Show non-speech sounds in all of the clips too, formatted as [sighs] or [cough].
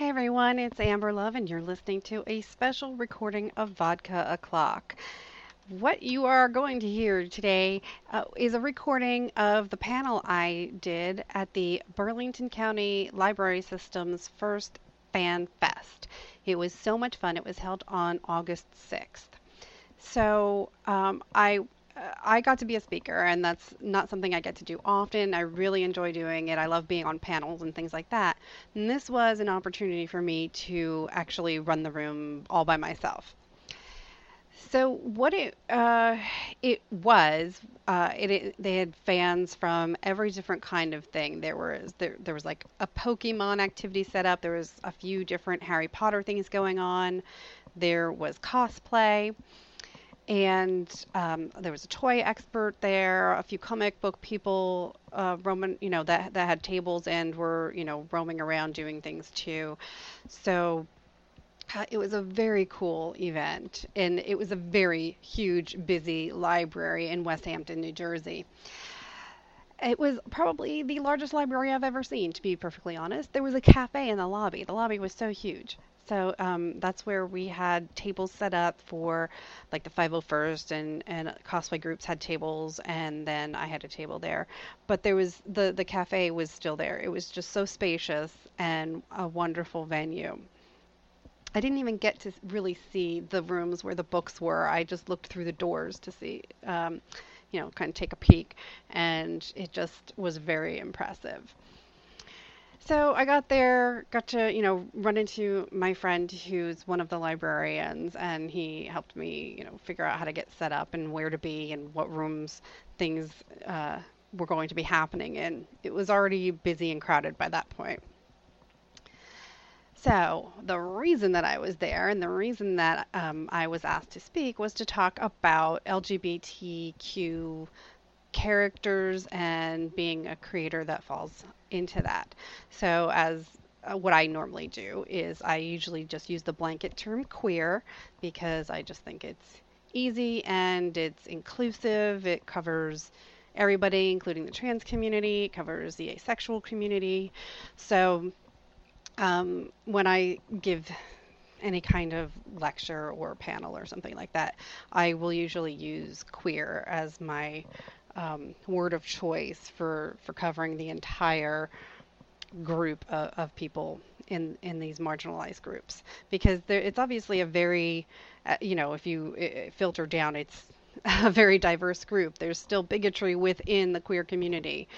Hey everyone, it's Amber Love, and you're listening to a special recording of Vodka O'Clock. What you are going to hear today uh, is a recording of the panel I did at the Burlington County Library System's first Fan Fest. It was so much fun. It was held on August 6th. So um, I I got to be a speaker, and that's not something I get to do often. I really enjoy doing it. I love being on panels and things like that. And this was an opportunity for me to actually run the room all by myself. So what it uh, it was, uh, it, it they had fans from every different kind of thing. There was there there was like a Pokemon activity set up. There was a few different Harry Potter things going on. There was cosplay and um, there was a toy expert there, a few comic book people, uh, you know, that that had tables and were, you know, roaming around doing things too. So uh, it was a very cool event, and it was a very huge, busy library in Westampton, New Jersey. It was probably the largest library I've ever seen, to be perfectly honest. There was a cafe in the lobby. The lobby was so huge. So um, that's where we had tables set up for like the 501st and, and cosplay groups had tables and then I had a table there. But there was the, the cafe was still there. It was just so spacious and a wonderful venue. I didn't even get to really see the rooms where the books were. I just looked through the doors to see, um, you know, kind of take a peek, and it just was very impressive. So I got there, got to, you know, run into my friend who's one of the librarians, and he helped me, you know, figure out how to get set up and where to be and what rooms things uh, were going to be happening in. It was already busy and crowded by that point. So, the reason that I was there and the reason that um, I was asked to speak was to talk about LGBTQ characters and being a creator that falls into that. So, as uh, what I normally do is I usually just use the blanket term queer because I just think it's easy and it's inclusive. It covers everybody, including the trans community, it covers the asexual community. So, um, when I give any kind of lecture or panel or something like that, I will usually use queer as my um, word of choice for, for covering the entire group of, of people in in these marginalized groups. Because there, it's obviously a very uh, you know if you filter down it's [laughs] a very diverse group. There's still bigotry within the queer community.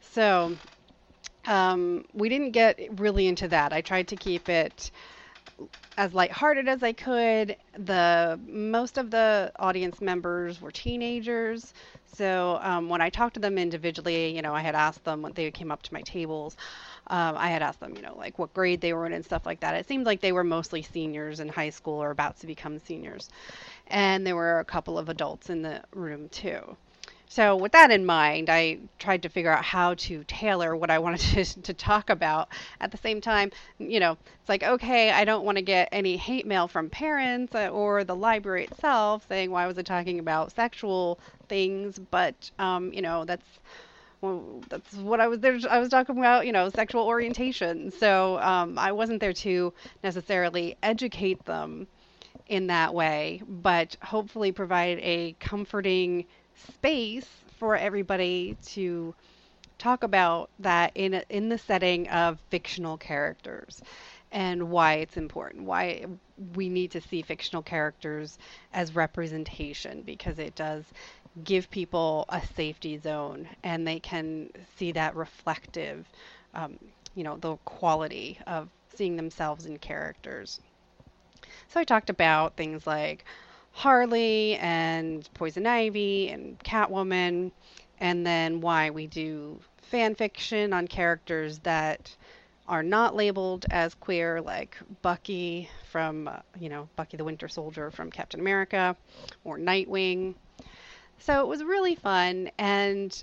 So um, we didn't get really into that. I tried to keep it as lighthearted as I could. The most of the audience members were teenagers, so um, when I talked to them individually, you know, I had asked them when they came up to my tables. Um, I had asked them, you know, like what grade they were in and stuff like that. It seemed like they were mostly seniors in high school or about to become seniors, and there were a couple of adults in the room too. So, with that in mind, I tried to figure out how to tailor what I wanted [laughs] to, to, talk about. At the same time, you know, it's like, okay, I don't want to get any hate mail from parents uh, or the library itself saying, why was I talking about sexual things? But, um, you know, that's. Well, that's what I was there. I was talking about, you know, sexual orientation. So um, I wasn't there to necessarily educate them in that way, but hopefully provide a comforting space for everybody to talk about that in in the setting of fictional characters and why it's important why we need to see fictional characters as representation because it does give people a safety zone and they can see that reflective um, you know the quality of seeing themselves in characters. So i talked about things like Harley and Poison Ivy and Catwoman, and then why we do fan fiction on characters that are not labeled as queer, like Bucky from, uh, you know, Bucky the Winter Soldier from Captain America, or Nightwing. So it was really fun. And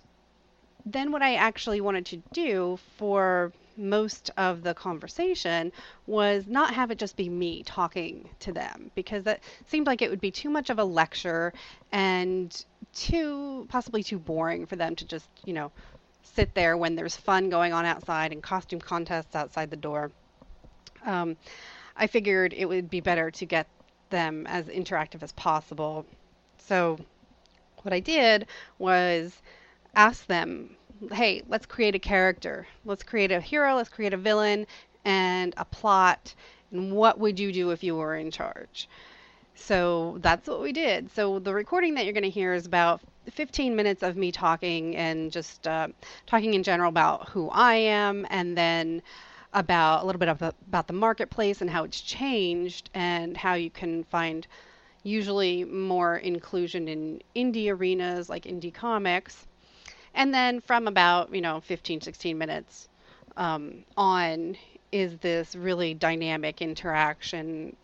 then what I actually wanted to do for most of the conversation was not have it just be me talking to them because that seemed like it would be too much of a lecture and too possibly too boring for them to just, you know, sit there when there's fun going on outside and costume contests outside the door. um, I figured it would be better to get them as interactive as possible. So, what I did was ask them, hey, let's create a character. Let's create a hero, let's create a villain, and a plot. And what would you do if you were in charge? So that's what we did. So the recording that you're going to hear is about 15 minutes of me talking and just uh, talking in general about who I am and then about a little bit of the, about the marketplace and how it's changed and how you can find usually more inclusion in indie arenas like indie comics. And then from about, you know, 15, 16 minutes um, on is this really dynamic interaction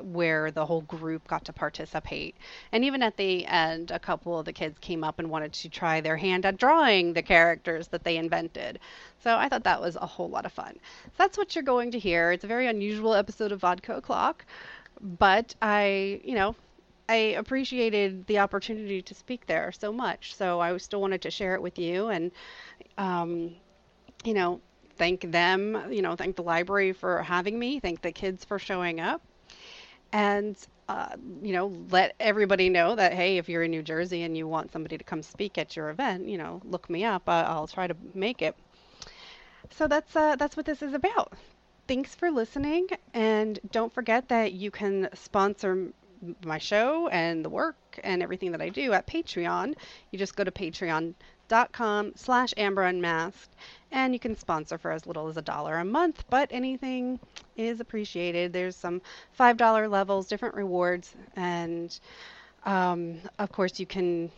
where the whole group got to participate. And even at the end, a couple of the kids came up and wanted to try their hand at drawing the characters that they invented. So I thought that was a whole lot of fun. So that's what you're going to hear. It's a very unusual episode of Vodka O'Clock, but I, you know, I appreciated the opportunity to speak there so much. So I still wanted to share it with you and, um, you know, thank them, you know, thank the library for having me, thank the kids for showing up. And uh, you know let everybody know that hey if you're in new jersey and you want somebody to come speak at your event you know look me up. Uh, i'll try to make it. So that's uh, that's what this is about. Thanks for listening and don't forget that you can sponsor my show and the work and everything that i do at patreon you just go to patreon.com slash amber unmasked and you can sponsor for as little as a dollar a month, but anything is appreciated. There's some $5 levels, different rewards, and um, of course, you can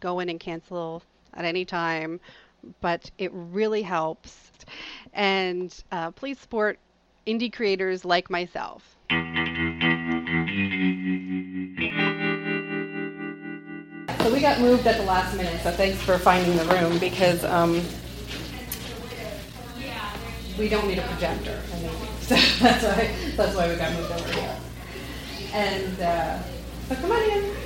go in and cancel at any time, but it really helps. And uh, please support indie creators like myself. So we got moved at the last minute, so thanks for finding the room because um, we don't need a projector. I mean, [laughs] so that's why that's why we got moved over here. And uh, so come on in.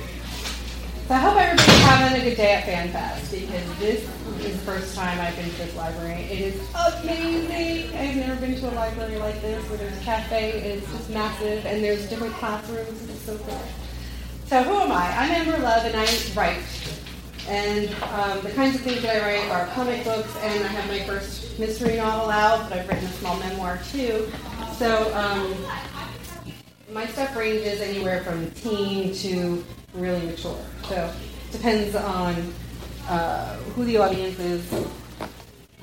So I hope everybody's having a good day at FanFest because this is the first time I've been to this library. It is amazing. I've never been to a library like this where there's a cafe. It's just massive and there's different classrooms. It's so cool. So who am I? I'm Amber Love and I write. And um, the kinds of things that I write are comic books and I have my first mystery novel out, but I've written a small memoir too. So um, my stuff ranges anywhere from teen to really mature. So it depends on uh, who the audience is.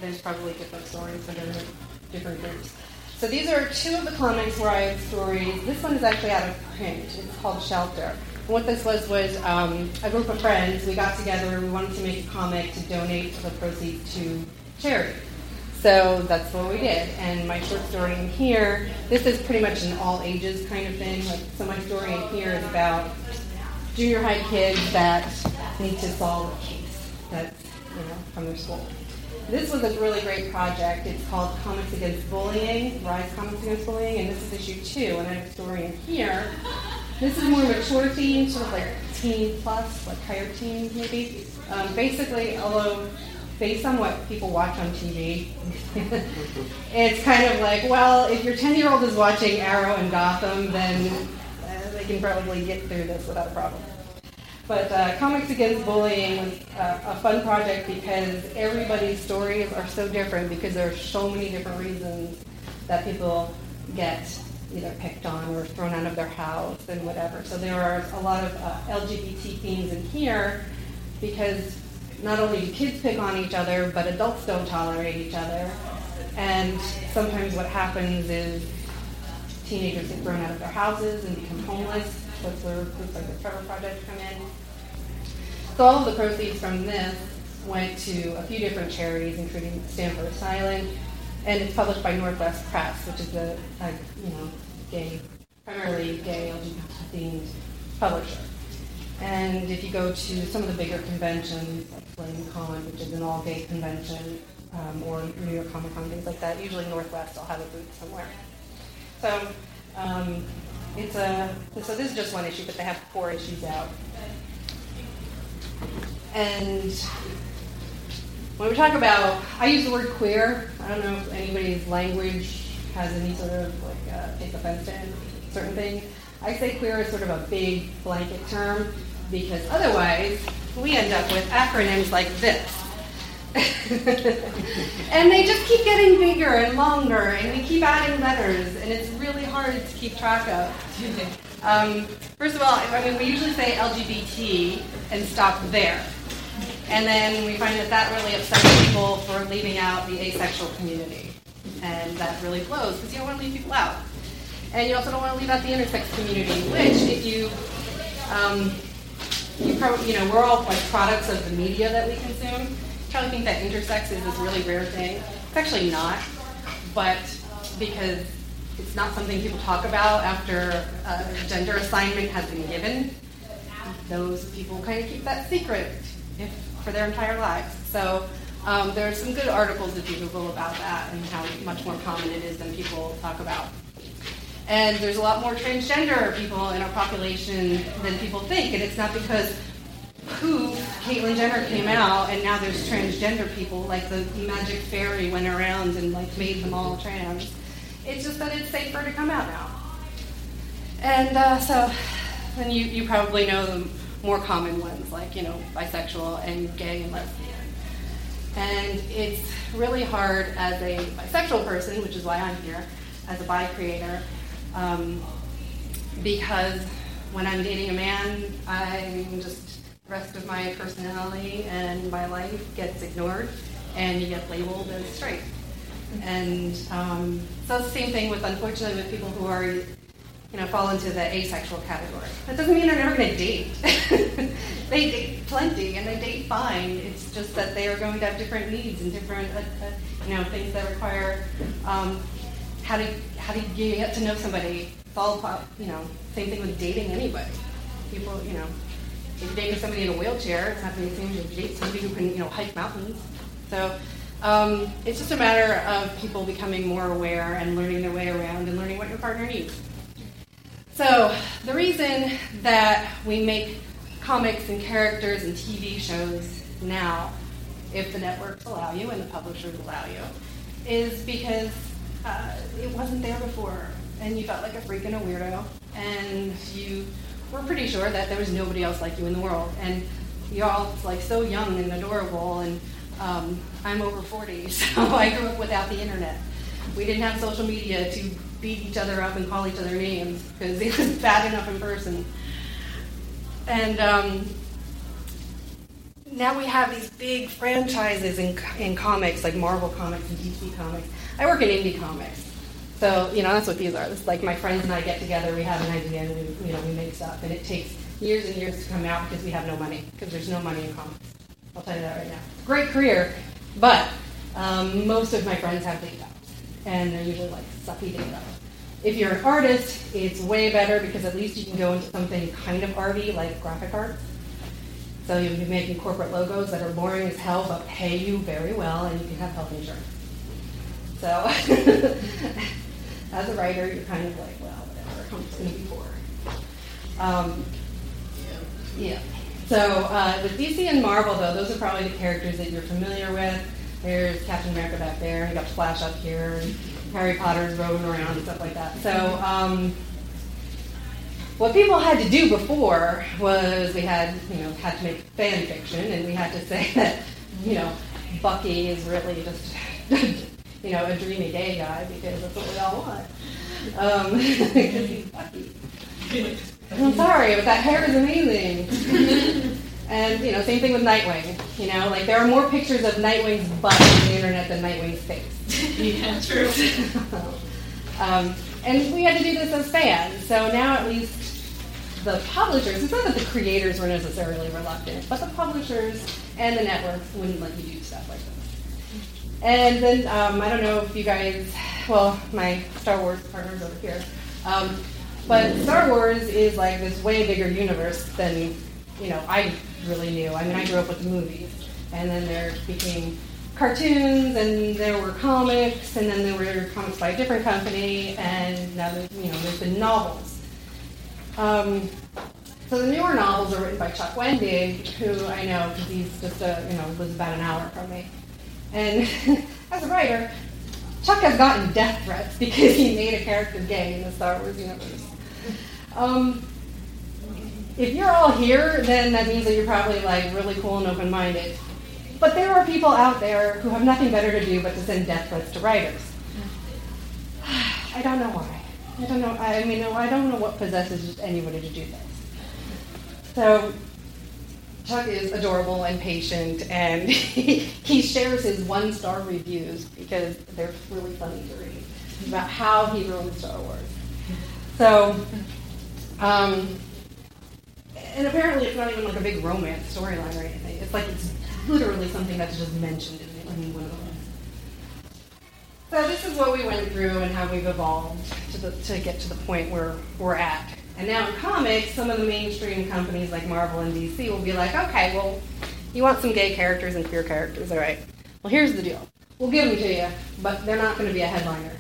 There's probably different stories for different groups. So these are two of the comics where I have stories. This one is actually out of print. It's called Shelter. And what this was was um, a group of friends. We got together. We wanted to make a comic to donate the proceeds to charity. So that's what we did. And my short story in here, this is pretty much an all ages kind of thing. Like, so my story in here is about junior high kids that need to solve a case that's you know from their school. This was a really great project. It's called Comics Against Bullying, Rise Comics Against Bullying, and this is issue two. And I have a story in here. This is more mature themed, sort of like teen plus, like higher teen maybe. Um, basically, although based on what people watch on TV, [laughs] it's kind of like, well, if your 10 year old is watching Arrow and Gotham, then uh, they can probably get through this without a problem. But uh, Comics Against Bullying was uh, a fun project because everybody's stories are so different because there are so many different reasons that people get either picked on or thrown out of their house and whatever. So there are a lot of uh, LGBT themes in here because not only do kids pick on each other, but adults don't tolerate each other. And sometimes what happens is teenagers get thrown out of their houses and become homeless. That's where groups like the Trevor Project come in. So all of the proceeds from this went to a few different charities, including Stand for Asylum, and it's published by Northwest Press, which is a, a you know gay, primarily gay LGBT themed publisher. And if you go to some of the bigger conventions, like FlameCon, which is an all-gay convention, um, or New York Comic Con, things like that, usually Northwest will have a booth somewhere. So um, it's a so this is just one issue, but they have four issues out. And when we talk about, I use the word queer. I don't know if anybody's language has any sort of like uh, take offense to certain things. I say queer is sort of a big blanket term because otherwise we end up with acronyms like this. [laughs] and they just keep getting bigger and longer, and we keep adding letters, and it's really hard to keep track of. [laughs] Um, first of all, I mean, we usually say LGBT and stop there. And then we find that that really upsets people for leaving out the asexual community. And that really blows because you don't want to leave people out. And you also don't want to leave out the intersex community, which if you, um, you probably, you know, we're all like products of the media that we consume. You probably think that intersex is this really rare thing. It's actually not, but because it's not something people talk about after a gender assignment has been given, those people kind of keep that secret if, for their entire lives. So um, there are some good articles if you Google about that and how much more common it is than people talk about. And there's a lot more transgender people in our population than people think, and it's not because who Caitlyn Jenner came out and now there's transgender people, like the magic fairy went around and like made them all trans. It's just that it's safer to come out now. And uh, so, and you, you probably know the more common ones, like, you know, bisexual and gay and lesbian. And it's really hard as a bisexual person, which is why I'm here, as a bi creator, um, because when I'm dating a man, I'm just the rest of my personality and my life gets ignored, and you get labeled as straight. And um, so the same thing with, unfortunately, with people who are, you know, fall into the asexual category. That doesn't mean they're never going to date. [laughs] they date plenty and they date fine. It's just that they are going to have different needs and different, uh, uh, you know, things that require um, how do how you get to know somebody? It's all you know, same thing with dating anyway. People, you know, if you're dating somebody in a wheelchair, it's not the same as you date somebody who can, you know, hike mountains. So um, it's just a matter of people becoming more aware and learning their way around and learning what your partner needs. So, the reason that we make comics and characters and TV shows now, if the networks allow you and the publishers allow you, is because uh, it wasn't there before and you felt like a freak and a weirdo and you were pretty sure that there was nobody else like you in the world. And you're all like so young and adorable and um, I'm over 40, [laughs] so I grew up without the internet. We didn't have social media to beat each other up and call each other names because it was [laughs] bad enough in person. And um, now we have these big franchises in, in comics, like Marvel Comics and DC Comics. I work in indie comics. So, you know, that's what these are. It's like my friends and I get together, we have an idea, and we, you know, we make stuff. And it takes years and years to come out because we have no money, because there's no money in comics. I'll tell you that right now. Great career, but um, most of my friends have day jobs, and they're usually like sucky day jobs. If you're an artist, it's way better because at least you can go into something kind of arty like graphic art. So you'll be making corporate logos that are boring as hell but pay you very well, and you can have health insurance. So, [laughs] as a writer, you're kind of like, well, whatever, I'm just going to be poor. Um, yeah. So uh, with DC and Marvel, though, those are probably the characters that you're familiar with. There's Captain America back there. You got Flash up here. And Harry Potter's roaming around and stuff like that. So um, what people had to do before was we had, you know, had to make fan fiction, and we had to say [laughs] that, you know, Bucky is really just, [laughs] you know, a dreamy gay guy because that's what we all want. Um, [laughs] Bucky. I'm sorry, but that hair is amazing. And you know, same thing with Nightwing. You know, like there are more pictures of Nightwing's butt on the internet than Nightwing's face. [laughs] yeah, true. [laughs] um, and we had to do this as fans. So now at least the publishers, it's not that the creators were necessarily reluctant, but the publishers and the networks wouldn't let you do stuff like this. And then um, I don't know if you guys, well, my Star Wars partners over here. Um, but Star Wars is like this way bigger universe than you know I really new. I mean, I grew up with the movies, and then there became cartoons, and there were comics, and then there were comics by a different company, and now there's, you know there's been novels. Um, so the newer novels are written by Chuck Wendig, who I know because he's just a you know lives about an hour from me, and [laughs] as a writer, Chuck has gotten death threats because he made a character gay in the Star Wars universe. Um, if you're all here, then that means that you're probably like really cool and open-minded. But there are people out there who have nothing better to do but to send death threats to writers. [sighs] I don't know why. I don't know. I mean, I don't know what possesses anybody to do this. So Chuck is adorable and patient, and [laughs] he shares his one-star reviews because they're really funny to read about how he ruined Star Wars. So, um, and apparently it's not even like a big romance storyline or anything. It's like it's literally something that's just mentioned in, one of them. So this is what we went through and how we've evolved to, the, to get to the point where we're at. And now in comics, some of the mainstream companies like Marvel and DC will be like, okay, well, you want some gay characters and queer characters, all right. Well, here's the deal. We'll give them to you, but they're not going to be a headliner.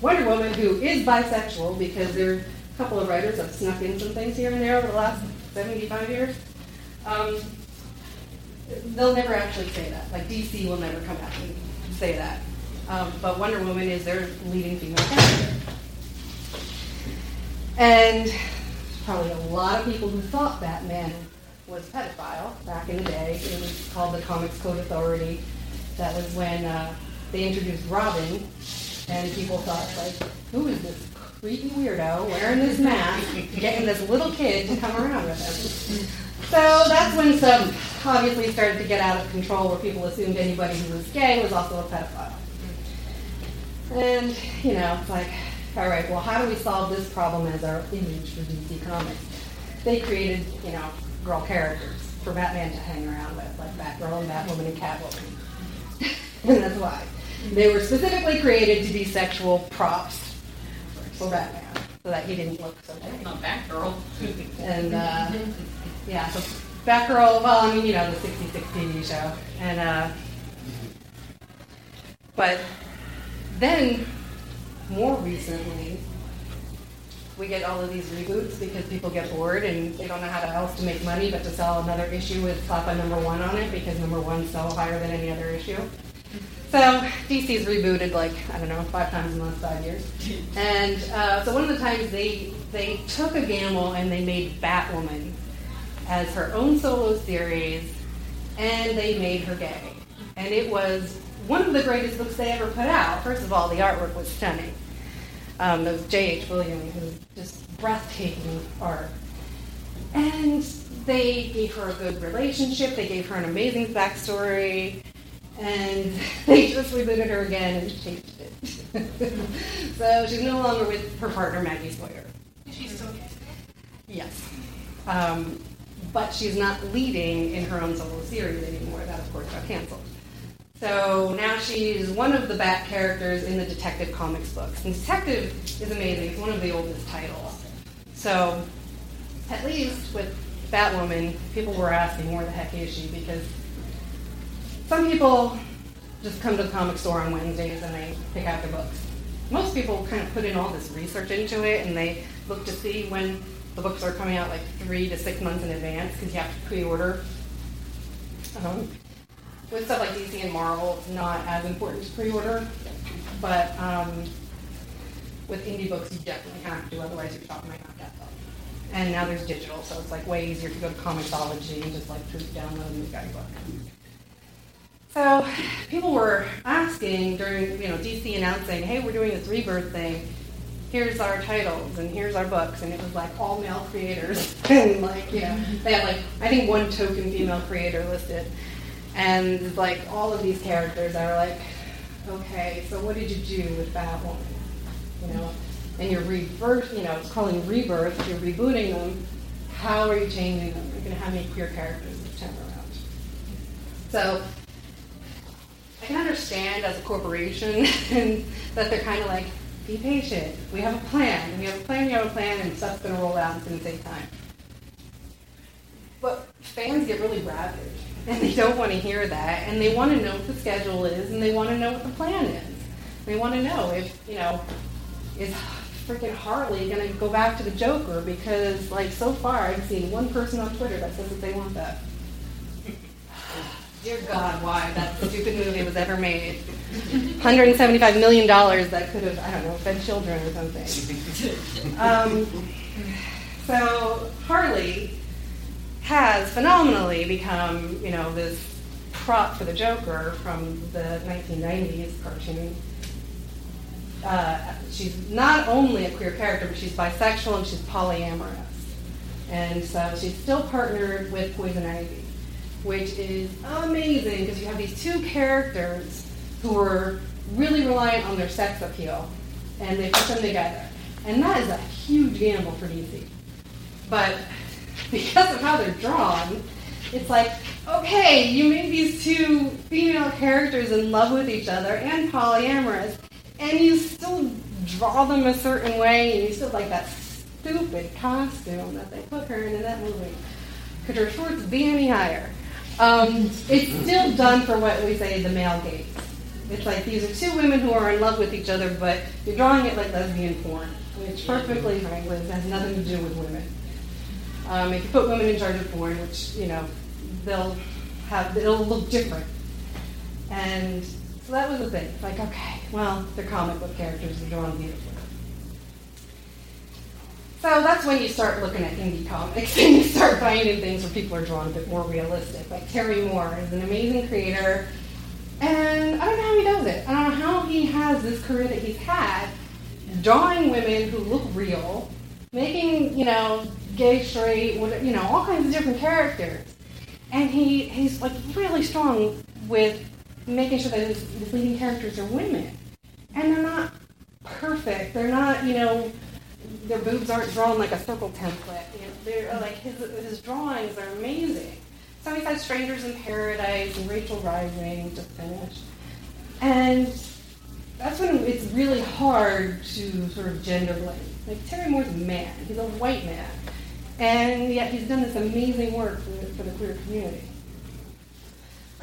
Wonder Woman, who is bisexual, because there are a couple of writers have snuck in some things here and there over the last 75 years, um, they'll never actually say that. Like DC will never come out and say that. Um, but Wonder Woman is their leading female character. And probably a lot of people who thought Batman was pedophile back in the day. It was called the Comics Code Authority. That was when uh, they introduced Robin, and people thought, like, who is this creepy weirdo wearing this mask, getting this little kid to come around with him? So that's when some obviously started to get out of control, where people assumed anybody who was gay was also a pedophile. And, you know, it's like, all right, well, how do we solve this problem as our image for DC Comics? They created, you know, girl characters for Batman to hang around with, like Batgirl and Batwoman and Catwoman. [laughs] and that's why. They were specifically created to be sexual props for Batman, so that he didn't look so gay. Not Batgirl. and, uh, yeah, so Batgirl, well, I mean, you know, the 66 TV show. And, uh, but then, more recently, we get all of these reboots because people get bored and they don't know how else to make money but to sell another issue with slap a number one on it because number one sells higher than any other issue. So DC's rebooted like I don't know five times in the last five years, [laughs] and uh, so one of the times they they took a gamble and they made Batwoman as her own solo series, and they made her gay, and it was one of the greatest books they ever put out. First of all, the artwork was stunning. Um, it was J.H. Williams, who was just breathtaking art. And they gave her a good relationship. They gave her an amazing backstory. And they just rebooted her again and changed it. [laughs] so she's no longer with her partner, Maggie Sawyer. She's still gay. Yes. Um, but she's not leading in her own solo series anymore. That, of course, got canceled. So now she's one of the Bat characters in the Detective Comics books. And Detective is amazing. It's one of the oldest titles. So at least with Batwoman, people were asking, where the heck is she? Because some people just come to the comic store on Wednesdays and they pick out their books. Most people kind of put in all this research into it and they look to see when the books are coming out like three to six months in advance because you have to pre-order. Um, with stuff like DC and Marvel, it's not as important to pre-order, but um, with indie books, you definitely have to, otherwise your shop might not get them. And now there's digital, so it's like way easier to go to Comixology and just like download and you got your book. So people were asking during, you know, DC announcing, hey, we're doing this rebirth thing. Here's our titles and here's our books, and it was like all male creators, [laughs] and like know, they had like I think one token female creator listed, and like all of these characters are like, okay, so what did you do with Batwoman? You know, and you're rebirth, you know, it's calling rebirth, you're rebooting them. How are you changing them? You're going to have many queer characters this time around. So can understand as a corporation [laughs] that they're kind of like, be patient. We have a plan. We have a plan, we have a plan, and stuff's going to roll out. It's going to take time. But fans get really rabid and they don't want to hear that, and they want to know what the schedule is, and they want to know what the plan is. They want to know if, you know, is freaking Harley going to go back to the Joker because, like, so far I've seen one person on Twitter that says that they want that. Dear God, why that stupid movie was ever made. 175 million dollars that could have, I don't know, fed children or something. Um, so Harley has phenomenally become, you know, this prop for the Joker from the 1990s cartoon. Uh, she's not only a queer character, but she's bisexual and she's polyamorous. And so she's still partnered with Poison Ivy, which is amazing because you have these two characters who are really reliant on their sex appeal, and they put them together. And that is a huge gamble for DC. But [laughs] because of how they're drawn, it's like, okay, you made these two female characters in love with each other and polyamorous, and you still draw them a certain way, and you still like that stupid costume that they put her in in that movie. Could her shorts be any higher? Um, it's still done for what we say the male gaze. It's like these are two women who are in love with each other, but you're drawing it like lesbian porn, which perfectly frankly has nothing to do with women. Um, if you put women in charge of porn, which you know, they'll have it'll look different. And so that was the thing. Like, okay, well, they're comic book characters, they're drawn beautifully. So that's when you start looking at indie comics [laughs] and you start finding things where people are drawn a bit more realistic. Like Terry Moore is an amazing creator, and I don't know how he does it. I don't know how he has this career that he's had, drawing women who look real, making you know gay, straight, you know all kinds of different characters, and he he's like really strong with making sure that his, his leading characters are women, and they're not perfect. They're not you know their boobs aren't drawn like a circle template. You know, they're like his his drawings are amazing. So he's had Strangers in Paradise and Rachel Rising just finished, and that's when it's really hard to sort of gender blend. Like Terry Moore's a man; he's a white man, and yet he's done this amazing work for, for the queer community.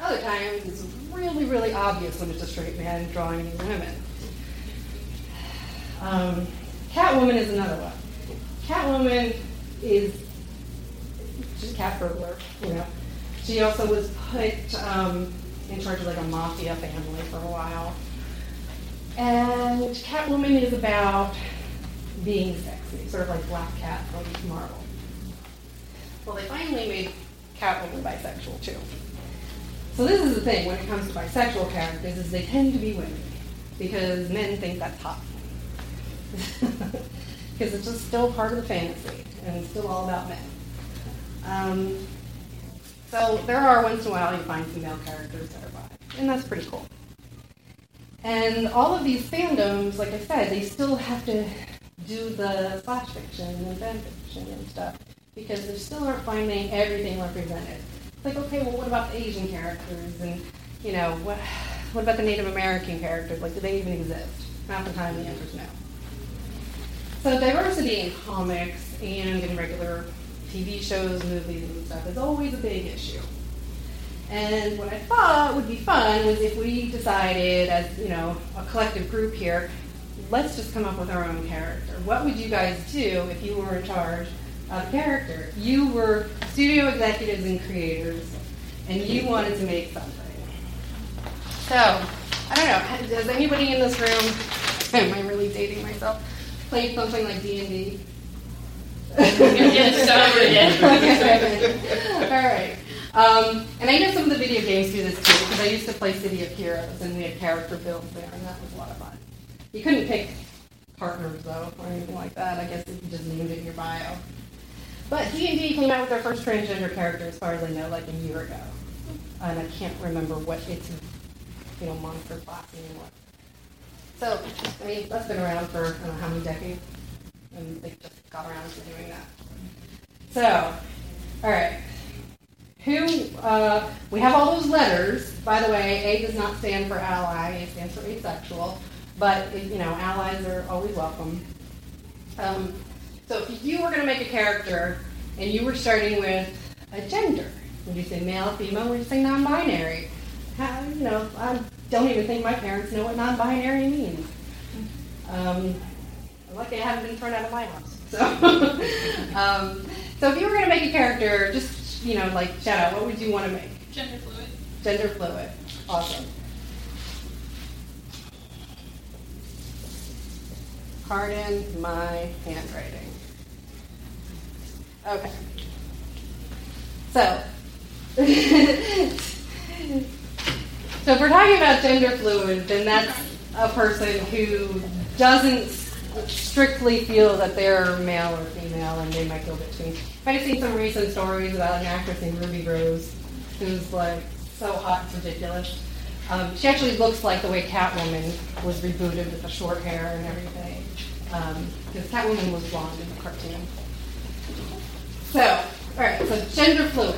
Other times, it's really, really obvious when it's a straight man drawing these women. Um, Catwoman is another one. Catwoman is she's a cat burglar, you know. She also was put um, in charge of like a mafia family for a while. And Catwoman is about being sexy, sort of like Black Cat from Marvel. Well, they finally made Catwoman bisexual too. So this is the thing when it comes to bisexual characters is they tend to be women because men think that's hot [laughs] because it's just still part of the fantasy and it's still all about men. Um, so there are once in a while you find female characters that are bi, and that's pretty cool. And all of these fandoms, like I said, they still have to do the slash fiction and fan fiction and stuff because they still aren't finding everything represented. It's like, okay, well, what about the Asian characters and you know what? What about the Native American characters? Like, do they even exist? Half the time, the answer is no. So diversity in comics and in regular TV shows, movies, and stuff is always a big issue. And what I thought would be fun was if we decided, as you know, a collective group here, let's just come up with our own character. What would you guys do if you were in charge of a character? You were studio executives and creators, and you wanted to make something. So, I don't know. Does anybody in this room? [laughs] Am I really dating myself? Played something like D and D. [laughs] All right. Um, and I know some of the video games do this too, because I used to play City of Heroes, and we had character builds there, and that was a lot of fun. You couldn't pick partners though, or anything like that. I guess you just named it in your bio. But D and D came out with their first transgender character, as far as I know, like a year ago, and I can't remember what its you know monster class anymore. So, I mean, that's been around for I don't know how many decades, and they just got around to doing that. So, all right. Who, uh, we have all those letters. By the way, A does not stand for ally, it stands for asexual, but, you know, allies are always welcome. Um, so if you were going to make a character and you were starting with a gender, would you say male, female, would you say non-binary? How, you know, I don't even think my parents know what non-binary means. Um, lucky I haven't been thrown out of my house. [laughs] So, um, so if you were going to make a character, just you know, like shout out, what would you want to make? Gender fluid. Gender fluid. Awesome. Pardon my handwriting. Okay. So. [laughs] so if we're talking about gender fluid, then that's a person who doesn't strictly feel that they're male or female, and they might go between. I've seen some recent stories about an actress named Ruby Rose, who's like so hot it's ridiculous. Um, she actually looks like the way Catwoman was rebooted with the short hair and everything, because um, Catwoman was blonde in the cartoon. So, all right, so gender fluid.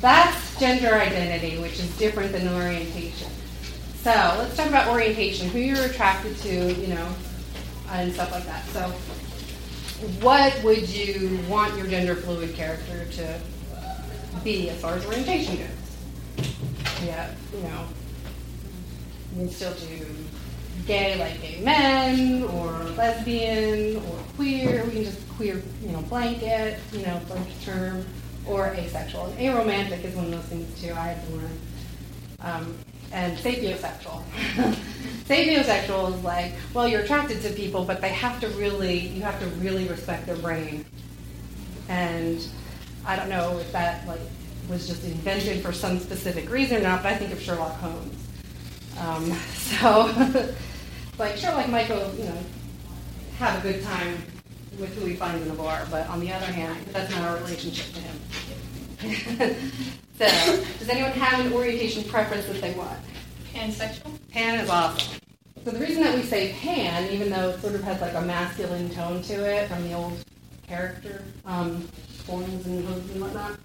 That's gender identity, which is different than orientation. So let's talk about orientation, who you're attracted to, you know, and stuff like that. So what would you want your gender fluid character to be as far as orientation goes? Yeah, you know, you can still do gay like gay men, or lesbian, or queer. We can just queer, you know, blanket, you know, blanket term, or asexual. And aromantic is one of those things too. I had to learn. Um, and sapiosexual. [laughs] sapiosexual is like, well, you're attracted to people, but they have to really, you have to really respect their brain. And I don't know if that like was just invented for some specific reason or not, but I think of Sherlock Holmes. Um, [laughs] so, [laughs] like Sherlock go, you know, have a good time with who he finds in a bar, but on the other hand, that's not our relationship to him. [laughs] So, does anyone have an orientation preference that they want? Pansexual. Pan is awesome. So the reason that we say pan, even though it sort of has like a masculine tone to it from the old character um, forms and hoods and whatnot,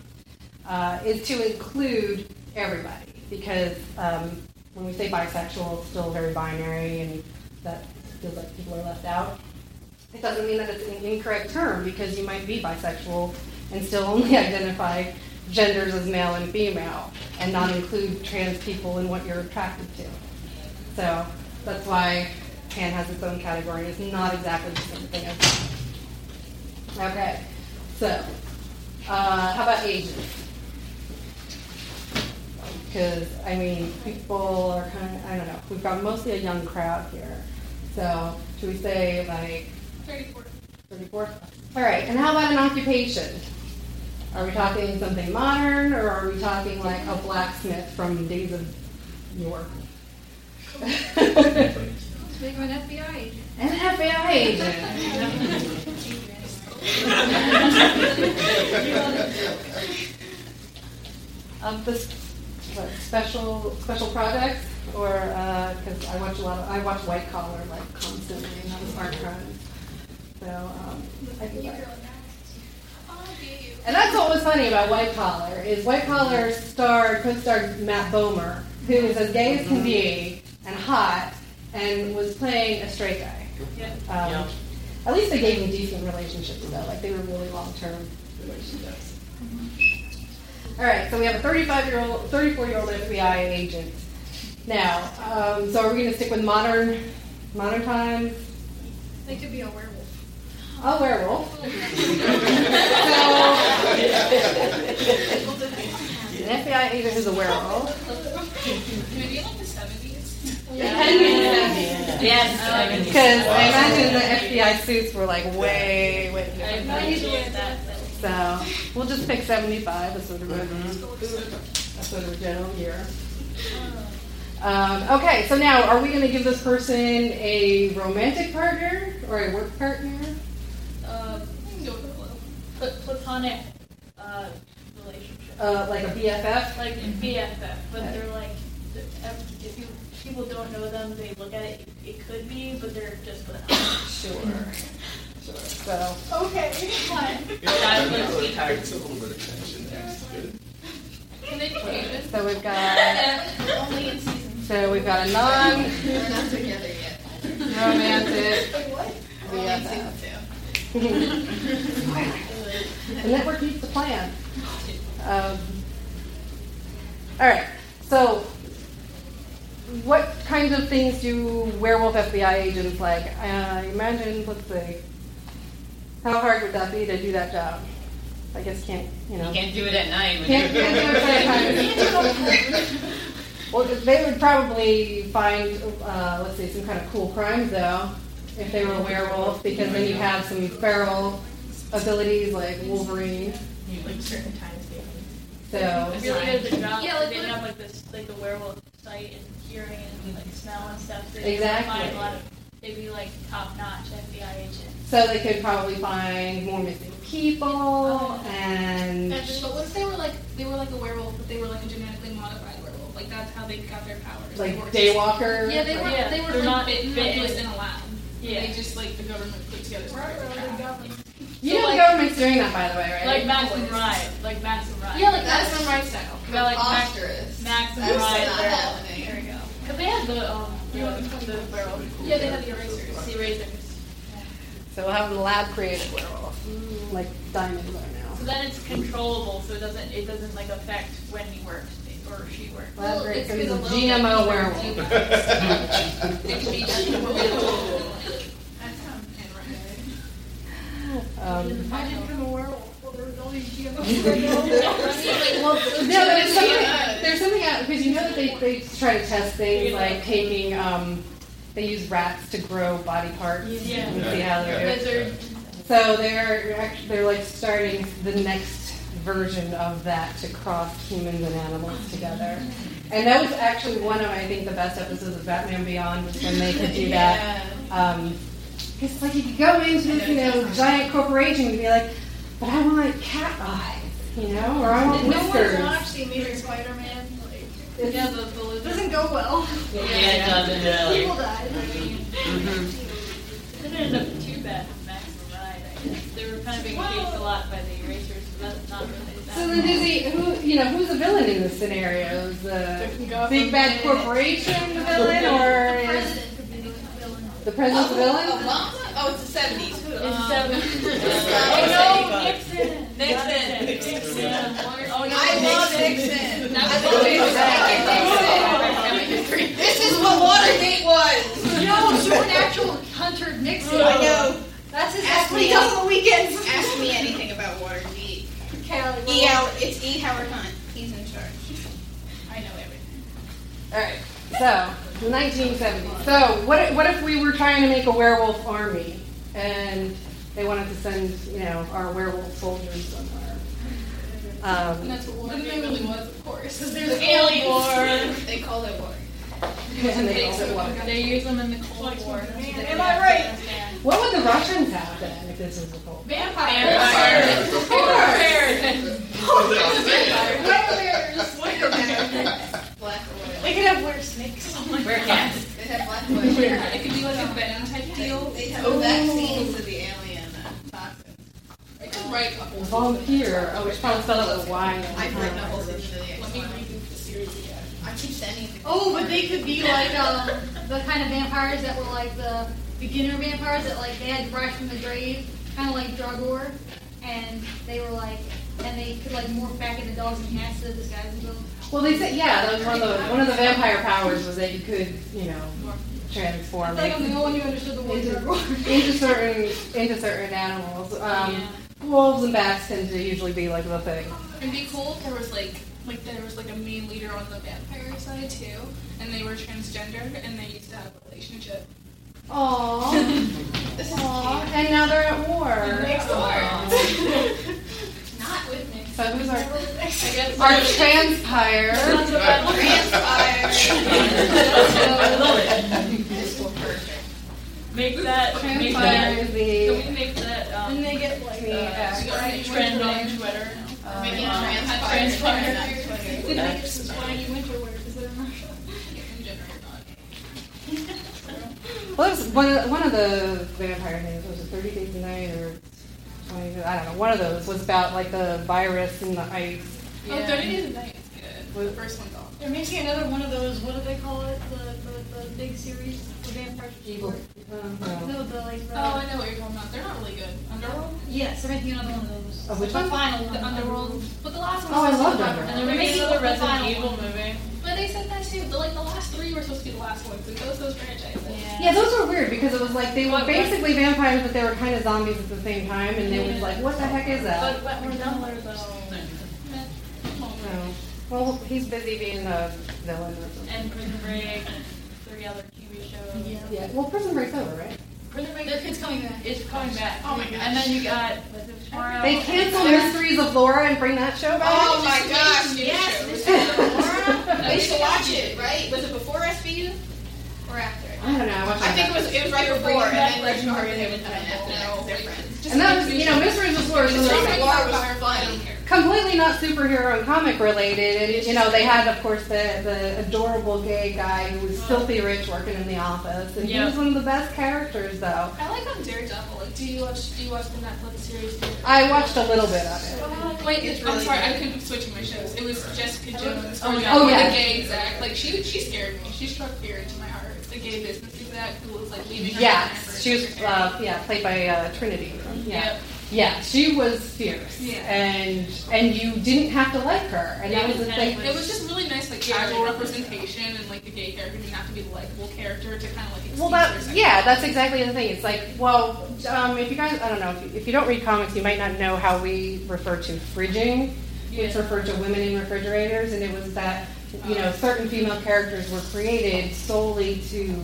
uh, is to include everybody. Because um, when we say bisexual, it's still very binary, and that feels like people are left out. It doesn't mean that it's an incorrect term because you might be bisexual and still only [laughs] identify genders as male and female and not include trans people in what you're attracted to. So that's why pan has its own category. It's not exactly the same thing as Okay, so uh, how about ages? Because I mean, people are kind of I don't know. We've got mostly a young crowd here, so should we say like 34? 34. All right, and how about an occupation? Are we talking something modern, or are we talking like a blacksmith from days of? Big an FBI agent. An FBI agent. um, this what, special special projects, or because uh, I watch a lot of I watch white collar like constantly, and those art crimes. So um, I think. That, and that's what was funny about White Collar is White Collar starred co-starred Matt Bomer, who is as gay as can be and hot, and was playing a straight guy. Um, At least they gave him decent relationships though, like they were really long-term relationships. Mm-hmm. All right, so we have a 35-year-old, 34-year-old FBI agent. Now, um, so are we going to stick with modern, modern times? They could be a werewolf a werewolf. [laughs] so, an FBI agent who's a werewolf. Maybe like the 70s. Yes, because I imagine the FBI suits were like way, way different. So we'll just pick 75 as sort of a, a sort of a general year. Um, okay, so now are we going to give this person a romantic partner or a work partner? Platonic uh, relationship. Uh, like a BFF? Like a BFF, but okay. they're like, if you people don't know them, they look at it, it could be, but they're just without. Sure. Sure. So. Okay, fine. It's a little bit of tension there. Can they be changes? So we've got. Only in season. So we've got a non. [laughs] We're not together yet. Romantic. Wait, what? BFF. [laughs] the network needs to plan. Um, all right, so what kinds of things do werewolf FBI agents like? Uh, imagine, let's see, how hard would that be to do that job? I guess can't, you know. You can't do it at night. Can't, can't do it at night. [laughs] well, they would probably find, uh, let's see, some kind of cool crimes though. if they were a werewolf because then you have some feral abilities like Wolverine. Like certain times So really good at the job. Yeah, like they what- have like this, like the werewolf sight and hearing and like smell and stuff. So Exactly. They find a lot of, they'd be like top notch FBI agents. so they could probably find more missing people and And but what if they were like they were like a werewolf, but they were like a genetically modified werewolf? Like that's how they got their powers. like They were- Daywalker. Yeah, they were. Yeah, they were like not bitten, like bitten. just in a lab. Yeah. They just like the government put together. some Right, kind of right, trap. government. You So, know like- the government's doing that by the way, right? Like Maximum Ride, like Maximum Ride. Yeah, like That's that's from style. Yeah, like Max- Preposterous. Max and That's Ride. not happening. There we go. Cause they have the um the, the werewolf. Yeah, they have the erasers. The erasers. So we'll have a lab created werewolf, like diamonds are now. So then it's controllable, so it doesn't it doesn't like affect when he works or she works. Lab Well, created it's a GMO low- werewolf. [laughs] [laughs] [laughs] It could be GMO. Um, Imagine become a. Well, there's all these no, there's something, there's something out because you know that they, they try to test things like taking um, they use rats to grow body parts Yeah. and see how they do. Lizard. So they're actually, they're like starting the next version of that to cross humans and animals together. And that was actually one of I think the best episodes of Batman Beyond was when they could do that. Um, it's like you could go into this, you know, giant corporation and be like, but I want cat eyes, you know, or I want Did no one whiskers. watch the Amazing Spider-Man? Like, It's- yeah, the, the doesn't go well. Yeah, it doesn't really. People died. Mm-hmm. It didn't end up too bad with Maximum Ride, I guess. They were kind of being chased a lot by the erasers, so that's not really that. So then, who's the, who, you know, who's the villain in this scenario? Is the big bad corporation the [laughs] villain, or The is president could be the president's the villain? Obama? Oh, it's the seventies. Who? It's Um, seven. [laughs] Oh, no, Nixon. Nixon. Nixon. Yeah. Oh, I love Nixon. That I was love Nixon. This is what Watergate was. No, supernatural Hunter Nixon. I know. That's his. Ask That's what he me. on the weekends. Ask me anything about Watergate. Kelly, E. Howard, it's E. Howard Hunt. He's in charge. I know everything. All right. So, the 1970s. So, what if, what if we were trying to make a werewolf army and they wanted to send, you know, our werewolf soldiers somewhere? And Um, that's what Watergate really was, of course. Because there's Alien aliens. [laughs] They call it war. and they called it what? They use them in the Cold War. Am I right? What would the Russians have then if this was a Cold War? Vampires. Of course. Vampires. Black oil. They could have wear snakes. We're cats. They have black oil. It could be like a venom type deal. They have the vaccines of the alien uh, toxins. I could write a whole. Vampire. Oh, we should probably spell it with a Y. I've written a whole thing for the Let me X-Men. redo the series again. I keep sending it. Oh, but they could be like um, the kind of vampires that were like the beginner vampires that like they had fresh from the grave, kind of like Dragor, and they were like, and they could like morph back into dogs and cats to disguise themselves. Well, they said yeah. That was one of the one of the vampire powers was that you could you know transform like I'm the only one who understood the word into, into certain into certain animals. Um, Wolves and bats tend to usually be like the thing. It'd be cool if there was like like there was like a main leader on the vampire side too, and they were transgender and they used to have a relationship. Aww. [laughs] Aww. And now they're at war. [laughs] Not with me. [laughs] So who's our our transpire? Make that, make Transpire that, is can we make that, um, And they get like the, uh, uh, trend on Twitter? Making Um, transpire. transpire. not Twitter. They make it some swaggy winter wear because they're in Russia. well, that was one of the, one of the vampire names was it Thirty Days a Night or twenty? I don't know. One of those was about like the virus and the ice. Oh, 30 Days a Night is good. The first one's off. They're making another one of those. What do they call it? The the, the big series, the vampire. Evil. Um, no. No, the like. The, Oh, I know what you're talking about. They're not really good. Underworld? Yes, they're making another one of those. Of which the one? final The. Underworld. But the last one Oh, I was loved supposed to Underworld. And they're They're making making another the Resident Evil one. movie. But they said that too. The, like the last three were supposed to be the last ones. Like those those franchises. Yeah, those were weird because it was like they were What- what- basically vampires, but they were kind of zombies at the same time, and it was like, what the heck is that? But Wentworth Miller though, No. Well, he's busy being a villain and Prison Break, three other TV shows. Yeah. Yeah. Well, Prison Break's over, right? Prison Break Their kid's coming back. is coming back. Oh my gosh. And then you got tomorrow? They cancel Mysteries of Laura and bring that show back. Oh my gosh, Yes, We should watch it, right? Was it before SVU or after? I don't know. I, I think it was it was right They're before, bringing and back then Legend Legend of Harvey Raven would come in after that. It's different. And that was, you know, Mysteries of Laura is Mysteries really of Laura was fun. completely not superhero and comic related. And you know, they had, of course, the the adorable gay guy who was filthy rich working in the office, and he was one of the best characters, though. I like on Daredevil. Like, do you watch? Do you watch the Netflix series? I watched a little bit of it. Wait, It's really I'm really sorry, good. I keep switching my shows. It was Jessica Jones. Oh, yeah. Oh, the gay exec. Like she, she scared me. She struck fear into my heart. The gay business exec who was like leaving. husband she was, uh, yeah, played by uh, Trinity. Yeah. Yep. Yeah, she was fierce, Yeah. and and you didn't have to like her, and that was the thing. It was just really nice, like casual representation, and like the gay character didn't have to be the likable character to kind of like. Well, that yeah, that's exactly the thing. It's like, well, um, if you guys, I don't know, if you, if you don't read comics, you might not know how we refer to fridging, which Yeah. referred to women in refrigerators, and it was that you know certain female characters were created solely to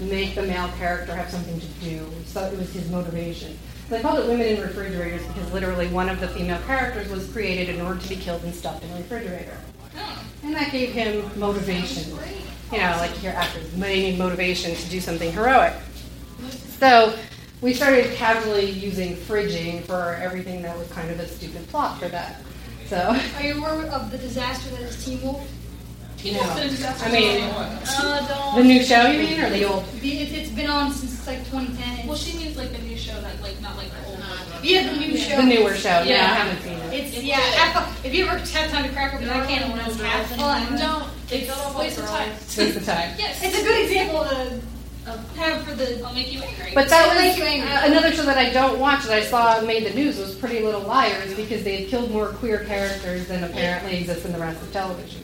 make the male character have something to do. So it was his motivation. They called it women in refrigerators because literally one of the female characters was created in order to be killed and stuffed in a refrigerator. And that gave him motivation. You know, like your actors, needing motivation to do something heroic. So we started casually using fridging for everything that was kind of a stupid plot for that. So, Are you aware of the disaster that is Teen Wolf? You know, Been I mean, Uh, the new show you mean, or the old? The- It, it's been on since like 2010. Well, she means like the new show that like not like the old. one. yeah, the new show. The newer show. Yeah, Yeah. I haven't seen it. It's yeah. I- If you ever have time to crack open that can, it's half fun. Don't. It's all waste of time. It's the time. Yes. It's a good example to have for the. I'll make you angry. But that It'll was make you angry. uh, another show that I don't watch that I saw made the news was Pretty Little Liars because they had killed more queer characters than apparently exist in the rest of television.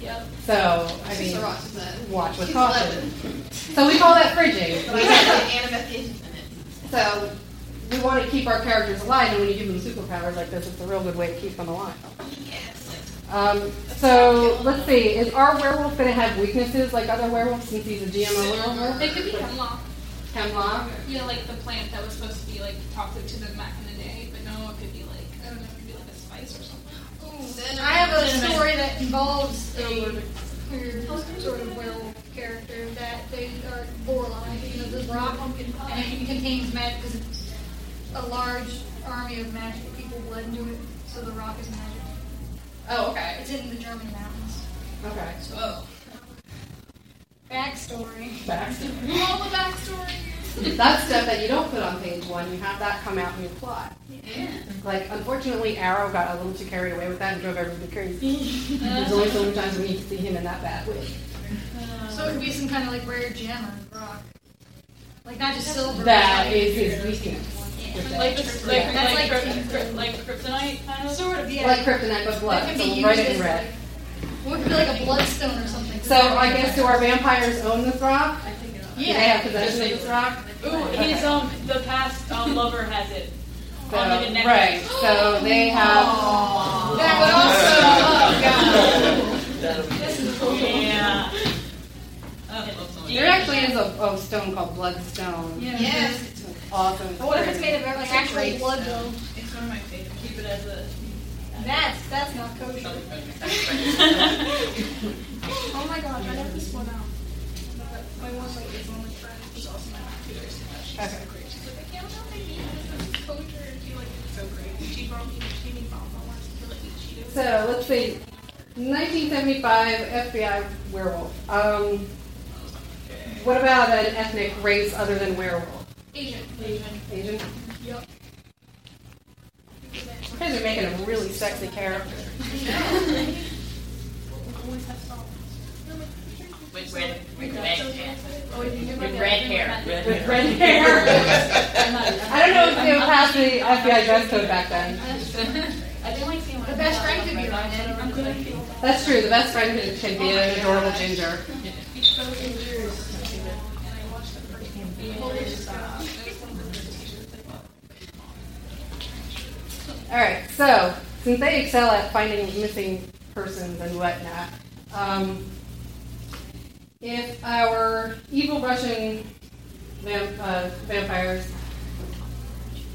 Yep. So I mean, Ross is that. watch with She's caution. 11. So we call that fridging. But I got Annabeth Gish. So we want to keep our characters alive, and when you give them superpowers like this, it's a real good way to keep them alive. Yes. Um, so let's see, is our werewolf going to have weaknesses like other werewolves since he's a GMO werewolf? It could be hemlock. Hemlock. Know, like the plant that was supposed to be like toxic to them back in the day, but no, it could be like I don't know, it could be like a spice or something. I have a story that involves a sort of werewolf character that they are borderline, you know, this rock, and it contains magic because it's a large army of magic people bled into it, so the rock is magic. Oh, okay. It's in the German mountains. Okay. Whoa. Backstory. Baxter. All the backstory. That's stuff that you don't put on page one. You have that come out in your plot. Yeah. Like, unfortunately, Arrow got a little too carried away with that and drove everybody crazy. [laughs] There's only so many times we need to see him in that bad wig. So it could be some kind of like rare gem or rock. Like not just silver. That but is his weakness. Like, this, like, Yeah. Like, like- kryp- kryp- like kryptonite, kind of? Sort of, yeah. Like kryptonite, but blood. So be we'll write it in red. like, what could be like a bloodstone or something. So I guess do our vampires own this rock? Do they Yeah. have possession of this rock? Ooh, his, um, the past, um, lover has it. So, On like a necklace. right. So they have. That would also. [laughs] Oh god. Yeah. There actually is a, a stone called bloodstone. Yeah. Yes. Awesome. But what if it's made of like actual blood though? It's one of my favorites. Keep it as a. That's that's not [laughs] kosher. Oh my god! I got this one out. My one like is friend who's also my computer so. She's Okay. so great. She's like, I can't help it. This is kosher. And she like it's so great. She brought me she made bomb to like Cheetos. So let's see. 1975 FBI werewolf. Um, what about an ethnic race other than werewolf? Asian. Asian? Yep. You guys are making a really sexy character. [laughs] [laughs] Always have salt. With red, with red hair. You knew about With red hair. With red hair. I don't know if they would pass the FBI dress code back then. [laughs] I didn't like seeing The best friend could be right then. I'm. That's true. The best friend could could be an adorable ginger. Each goes in years. And I watched the first one. Holy stuff. It was one of the first t-shirts I bought. All right. So since they excel at finding missing persons and whatnot, um, if our evil Russian vamp- uh, vampires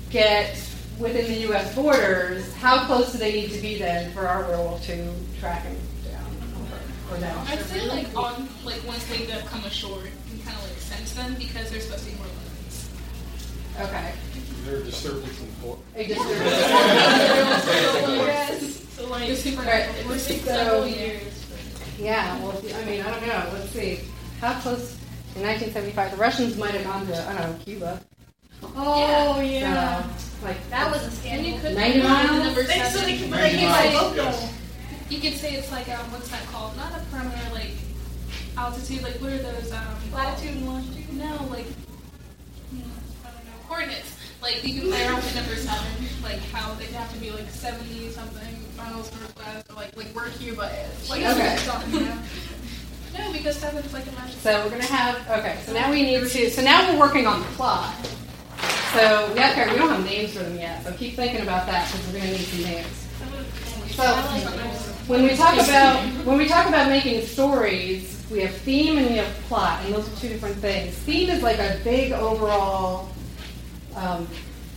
get within the U.S. borders, how close do they need to be then for our werewolf to track them down or down? I'd say like on like once they come ashore, you can kind of like sense them because they're supposed to be more limits. Okay. They're a disturbance in court. A [laughs] disturbance. Yes. So like It's super Right. it would So- several years. Yeah, well, I mean, I don't know. Let's see. How close in 1975? The Russians might have gone to, I don't know, Cuba. Oh, yeah. So, like, That was a And scandal. you could 90 miles? number Thanks so they can, Ninety they can miles, like, yes. You could say it's like um, what's that called? Not a perimeter, like altitude. Like what are those? Um, latitude and longitude. No, like hmm, I don't know coordinates. Like you can play around with number seven, like how they'd have to be like seventy something miles northwest, or like like where Cuba is. Like Okay. that's what I'm talking about. No, because seven's like a magic. so we're gonna have. Okay, so now we need to. So now we're working on the plot. So we have we don't have names for them yet. So keep thinking about that because we're gonna need some names. So when we talk about when we talk about making stories, we have theme and we have plot, and those are two different things. Theme is like a big overall um,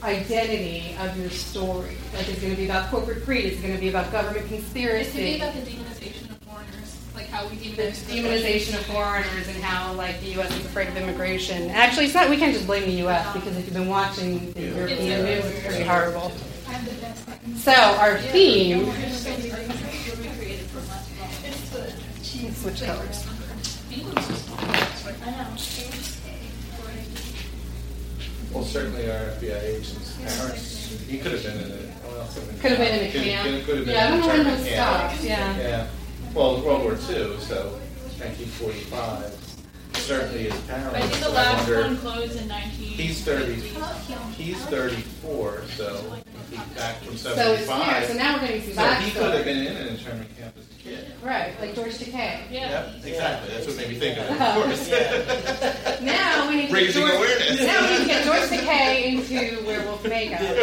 identity of your story. Like it's going to be about corporate greed. It's going to be about government conspiracy? It could be about the demonization of foreigners, like how we demonize The demonization of foreigners and how like the U.S. is afraid of immigration. Actually, it's not. We can't just blame the U.S. because if you've been watching the European news, it's pretty horrible. So our theme. Switch colors. Well, certainly our FBI agents' parents, he could have been in it. well, Could have been in a Could- camp. Could have been Yeah, I in don't a know when internment those camp. stopped, yeah. Yeah, well, World War II, so 1945, certainly his parents. I think the I last wonder- one closed in 19. He's 30, he's 34, so he's back from So it's here. So 75. now we're getting some So he could have been in an internment camp as a kid. Right, like George Takei. Yeah. exactly, that's what made me think of it, of oh. course. [laughs] Now we need to Raising get George, awareness. Now we need to get George Takei into werewolf makeup. [laughs] I would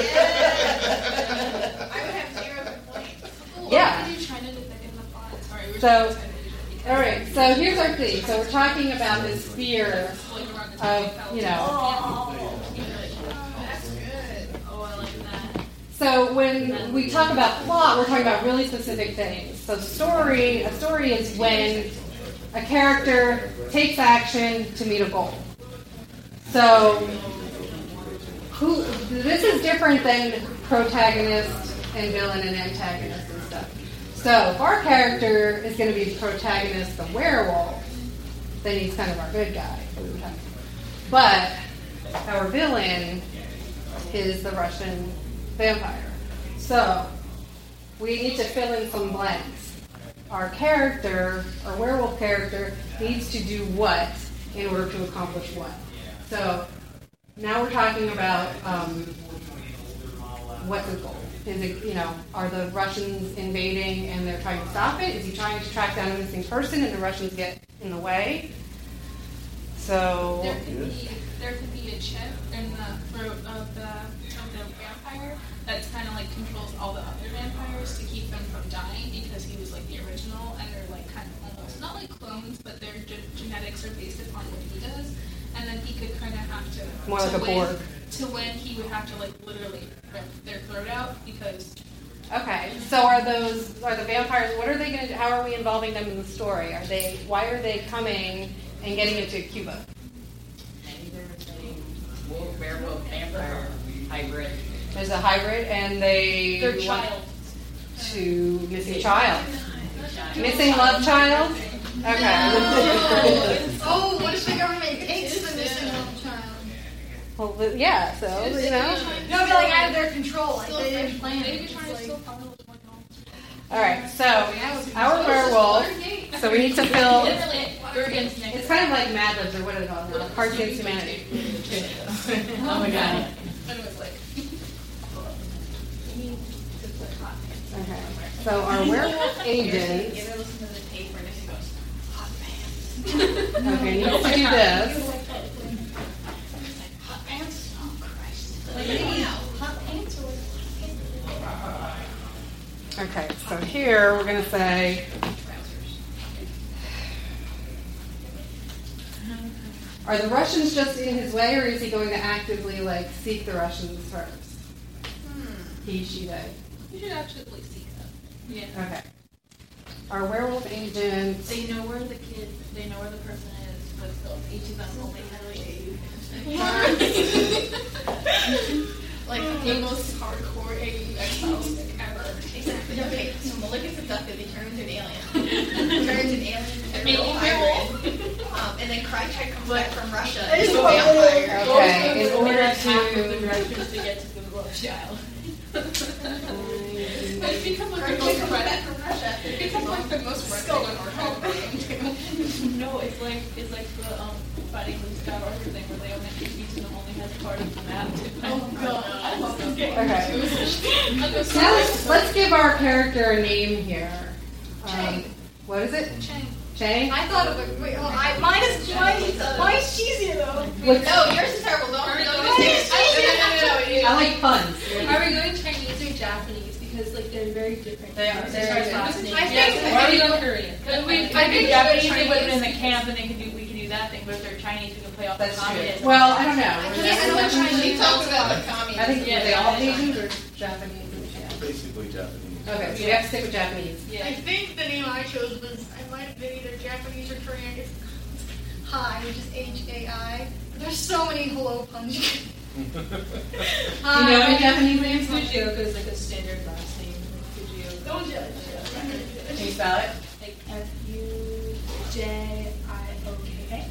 have zero complaints. Yeah. What are you trying to depict in the plot? Sorry, we're So- just excited All right, so here's our theme. So we're talking about this fear like around the time of, you know. That's So when we talk about plot, we're talking about really specific things. So story, a story is when a character takes action to meet a goal. So who this is different than protagonist and villain and antagonist and stuff. So if our character is going to be the protagonist, the werewolf, then he's kind of our good guy. But our villain is the Russian vampire. So we need to fill in some blanks. Our character, our werewolf character, needs to do what in order to accomplish what. So now we're talking about um, what's his goal. Is it, you know, are the Russians invading and they're trying to stop it? Is he trying to track down a missing person and the Russians get in the way? So There could be there could be a chip in the throat the of the vampire that's kind of like controls all the other vampires to keep them from dying because he was like the original and they're like kind of almost not like clones but their ge- genetics are based upon what he does and then he could kind of have to More to like a win, Borg. to win he would have to like literally rip their throat out because Okay, so are those are the vampires? What are they going to? How are we involving them in the story? Are they? Why are they coming and getting into Cuba? Wolf, werewolf, vampire, hybrid. There's a hybrid, and they their child to missing child, missing love child. Okay. [laughs] Oh, what if the government takes the missing little child? well, th- yeah. So you know. No, be like out of their control. Like they didn't plan maybe it. trying to It's steal like- part of what's going on All right. So our werewolf. So we need to fill. [laughs] We're against Nick. It's kind of like Mad Libs or what are they called? now? Cards Against Humanity. [laughs] Oh my god. and it was like Okay. So our werewolf [laughs] agent. You ever to the tape where Nick goes, hot pants? Okay, needs [laughs] to do this. Hot pants? Oh Christ. Hot pants or Okay, so here we're going to say Are the Russians just in his way, or is he going to actively like seek the Russians first? Hmm. He, she, they. You should actually seek them. Yeah. Okay. Our werewolf agent. They know where the kid, they know where the person is, but still, each of them only has like [laughs] Like the most hardcore AU X-Files ever. Exactly. [laughs] Okay, so Malik is abducted, they turn into an alien. [laughs] turn into an alien, they're a a hybrid. Um, and then Krychek comes back from Russia as a vampire. Okay, in order half of the to. to get to the love child. It's become like the most red. back from Russia. It's like the most red thing on our No, it's like, it's like the, um, fighting Luke Skywalker thing where they only, each of them only has part of the map to. Oh, God. I love this game. Okay. I'll Now let's, let's give our character a name here. Um, what is it? Chang. Chang? I thought of a, wait, oh, I, mine is, mine is, mine's cheesier though. What's- No, yours is terrible, don't, Are we don't going say to- it's cheesier. I like puns. Are we going Chinese or Japanese? Because they're very different. They are. They're far as very last different. I think- Yes, Or are we we Korean? We, I I think think Japanese, Japanese- they put them in the camp and they can do, we can do that thing, but if they're Chinese, we can play off the That's true. Well, I don't know. I can't, I know what Chinese talks about the communism. I think Yeah, they all yeah. Asians or Japanese? Basically Japanese. Okay, so we have to stick with Japanese. Yeah. I think the name I chose was, I might have been either Japanese or Korean. It's Hi, which is H-A-I. There's so many hello puns. Do [laughs] [laughs] you know Hi. any Japanese names? Fujioka is like a standard last name. Fujioka. Don't judge. Can you spell it? Like F U J I O K A.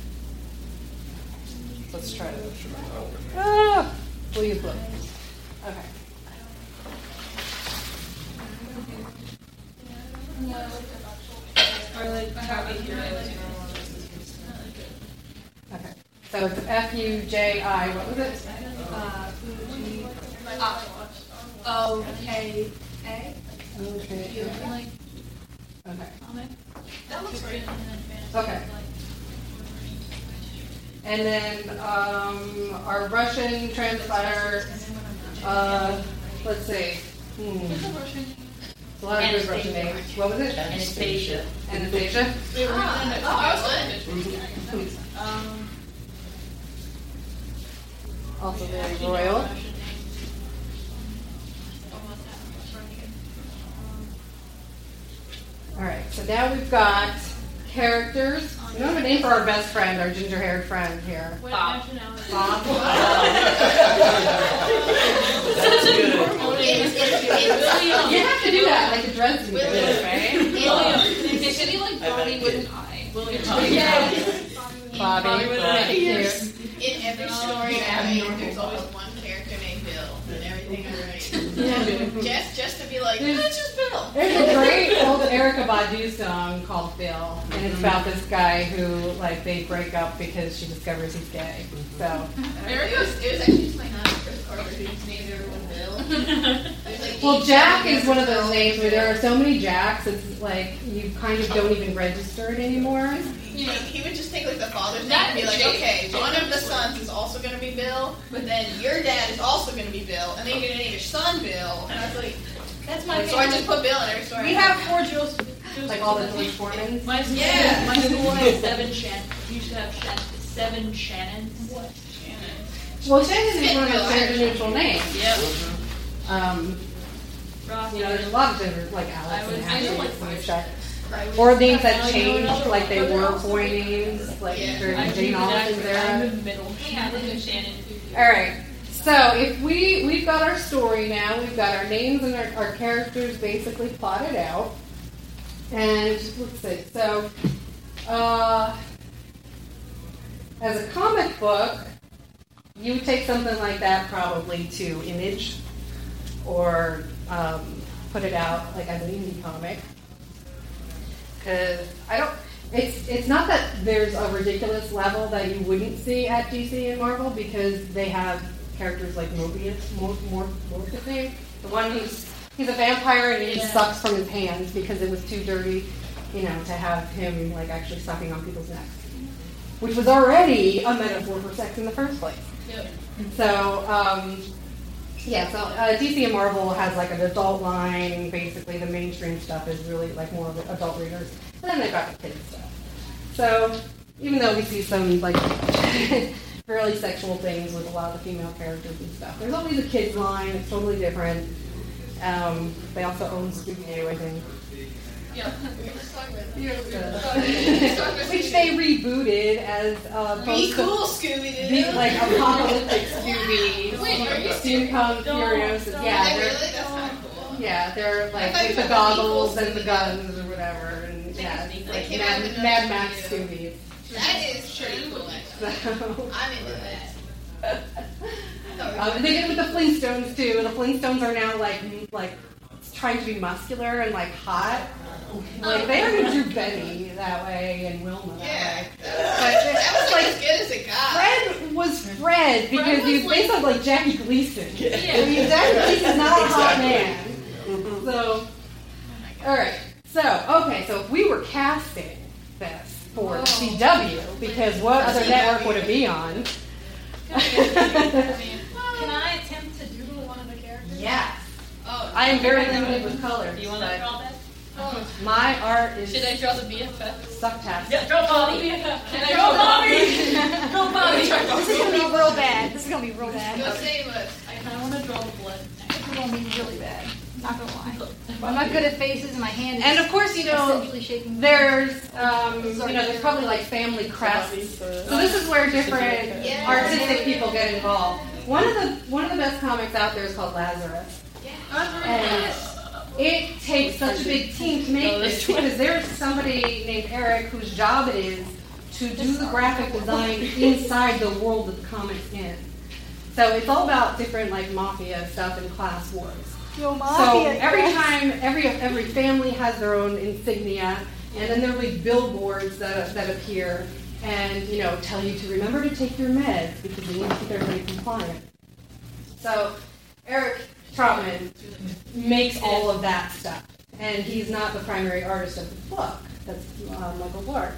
Let's try it. Ah, will you look? Okay. Or like how we hear it. Okay. So it's F U J I. What was it? Uh, Fuji. Uh, O K A. Okay. Like, Okay. that looks right. Okay. And then um, our Russian translator. Uh, let's see. Hmm. A lot of good Russian names. What was it? Anastasia. Anastasia. Ah, oh, I was good. Um, Also very royal. Now we've got characters. We don't have a name for our best friend, our ginger-haired friend here. What nationality? Bob. It's, it's, it's, You have to do that, like a Dresden, William. right? It should be like Bobby with an I. William Bobby. Thank you. In every story oh, I there's always one character named Bill, and everything I. Just, just to be like, There's- it's just Bill. There's a great old Erykah Badu song called Bill, and it's about this guy who, like, they break up because she discovers he's gay. So, It was, it was actually just my aunt, Chris Carter, who's named everyone Bill. Like [laughs] well, Jack is one of those names where there are so many Jacks, it's like you kind of don't even register it anymore. He, he would just take like the father's name That and be like, Jake- okay, Jake one of the sons is also going to be Bill, but then your dad is also going to be Bill, and then you're going to name your son Bill. And I was like, That's my so I just put Bill in every story. We have four Joseph. Like all the George Foremans. My school, Yeah. my school has seven Shan. You should have Shan, seven Shannons. What? Shannons? Well, Shannon is one of those gender neutral names. Yep. Um, Rocky. you know, there's a lot of gender, like Alex I and was- I Ashley know, like, and stuff. Or names that changed, like they were boy names, like Yeah. Jane do Austen's that. I'm era. the middle. Shannon. Shannon. All right. So if we we've got our story now, we've got our names and our, our characters basically plotted out, and let's see. So, uh, as a comic book, you would take something like that probably to Image, or um, put it out like as an indie comic. Because I don't. It's it's not that there's a ridiculous level that you wouldn't see at DC and Marvel because they have characters like Morbius, more more the thing. The one who's he's a vampire and he Yeah. sucks from his hands because it was too dirty, you know, to have him like actually sucking on people's necks, which was already a metaphor for sex in the first place. Yep. So, um, yeah, so uh, DC and Marvel has like an adult line. Basically, the mainstream stuff is really like more of adult readers. And then they've got the kids stuff. So, even though we see some like [laughs] fairly sexual things with a lot of the female characters and stuff. There's always a kids line. It's totally different. Um, they also own Scooby Doo, I think. Yeah. We were just talking about that. Yeah. We were talking about Which they rebooted as uh, Be cool, Scooby Doo. like apocalyptic Scooby, Wait, are you steampunk Furious. Are Yeah, they they're, really? That's not cool. yeah, they're like with the goggles and the guns or whatever, and yeah, like came out Mad, with Mad Max Scooby-Doo. That is pretty cool, actually. So, I'm into that. I thought [laughs] we um, and they did it with the Flintstones too. The Flintstones are now like like trying to be muscular and like hot. Oh. Like they already drew Benny that way and Wilma that Yeah, way. that was, that was like as good as it got. Fred was Fred because Fred was he's based like- on like Jackie Gleason. I Yeah. mean, Jackie Gleason's [laughs] not a hot Exactly. man. So, all right. So, okay. So if we were casting this for oh. CW, because what other network would it be on? [laughs] Can I attempt to doodle one of the characters? yes. Oh, I am very limited with color. Do you want to but draw that? My art is Should I draw the BFF? Suck sucktastic. Yeah, draw Bobby. [laughs] Can I draw Bobby? [laughs] Draw Bobby. This is gonna be real bad. This is gonna be real bad. Go save us. I kind of want to draw the blood. This is gonna be really bad. Not gonna lie. [laughs] I'm not good at faces, and my hand is And of course, you know, there's um, you know there's probably like family crests. So this is where different artistic people get involved. One of the one of the best comics out there is called Lazarus, and it takes such a big team to make this because there's somebody named Eric whose job it is to do the graphic design inside the world that the comic's in. So it's all about different like mafia stuff and class wars. Yo, So every time, every every family has their own insignia, and then there'll be billboards that that appear, and you know tell you to remember to take your meds because we need to keep everybody compliant. So Eric Trautmann makes all of that stuff, and he's not the primary artist of the book. That's uh, Michael Lark.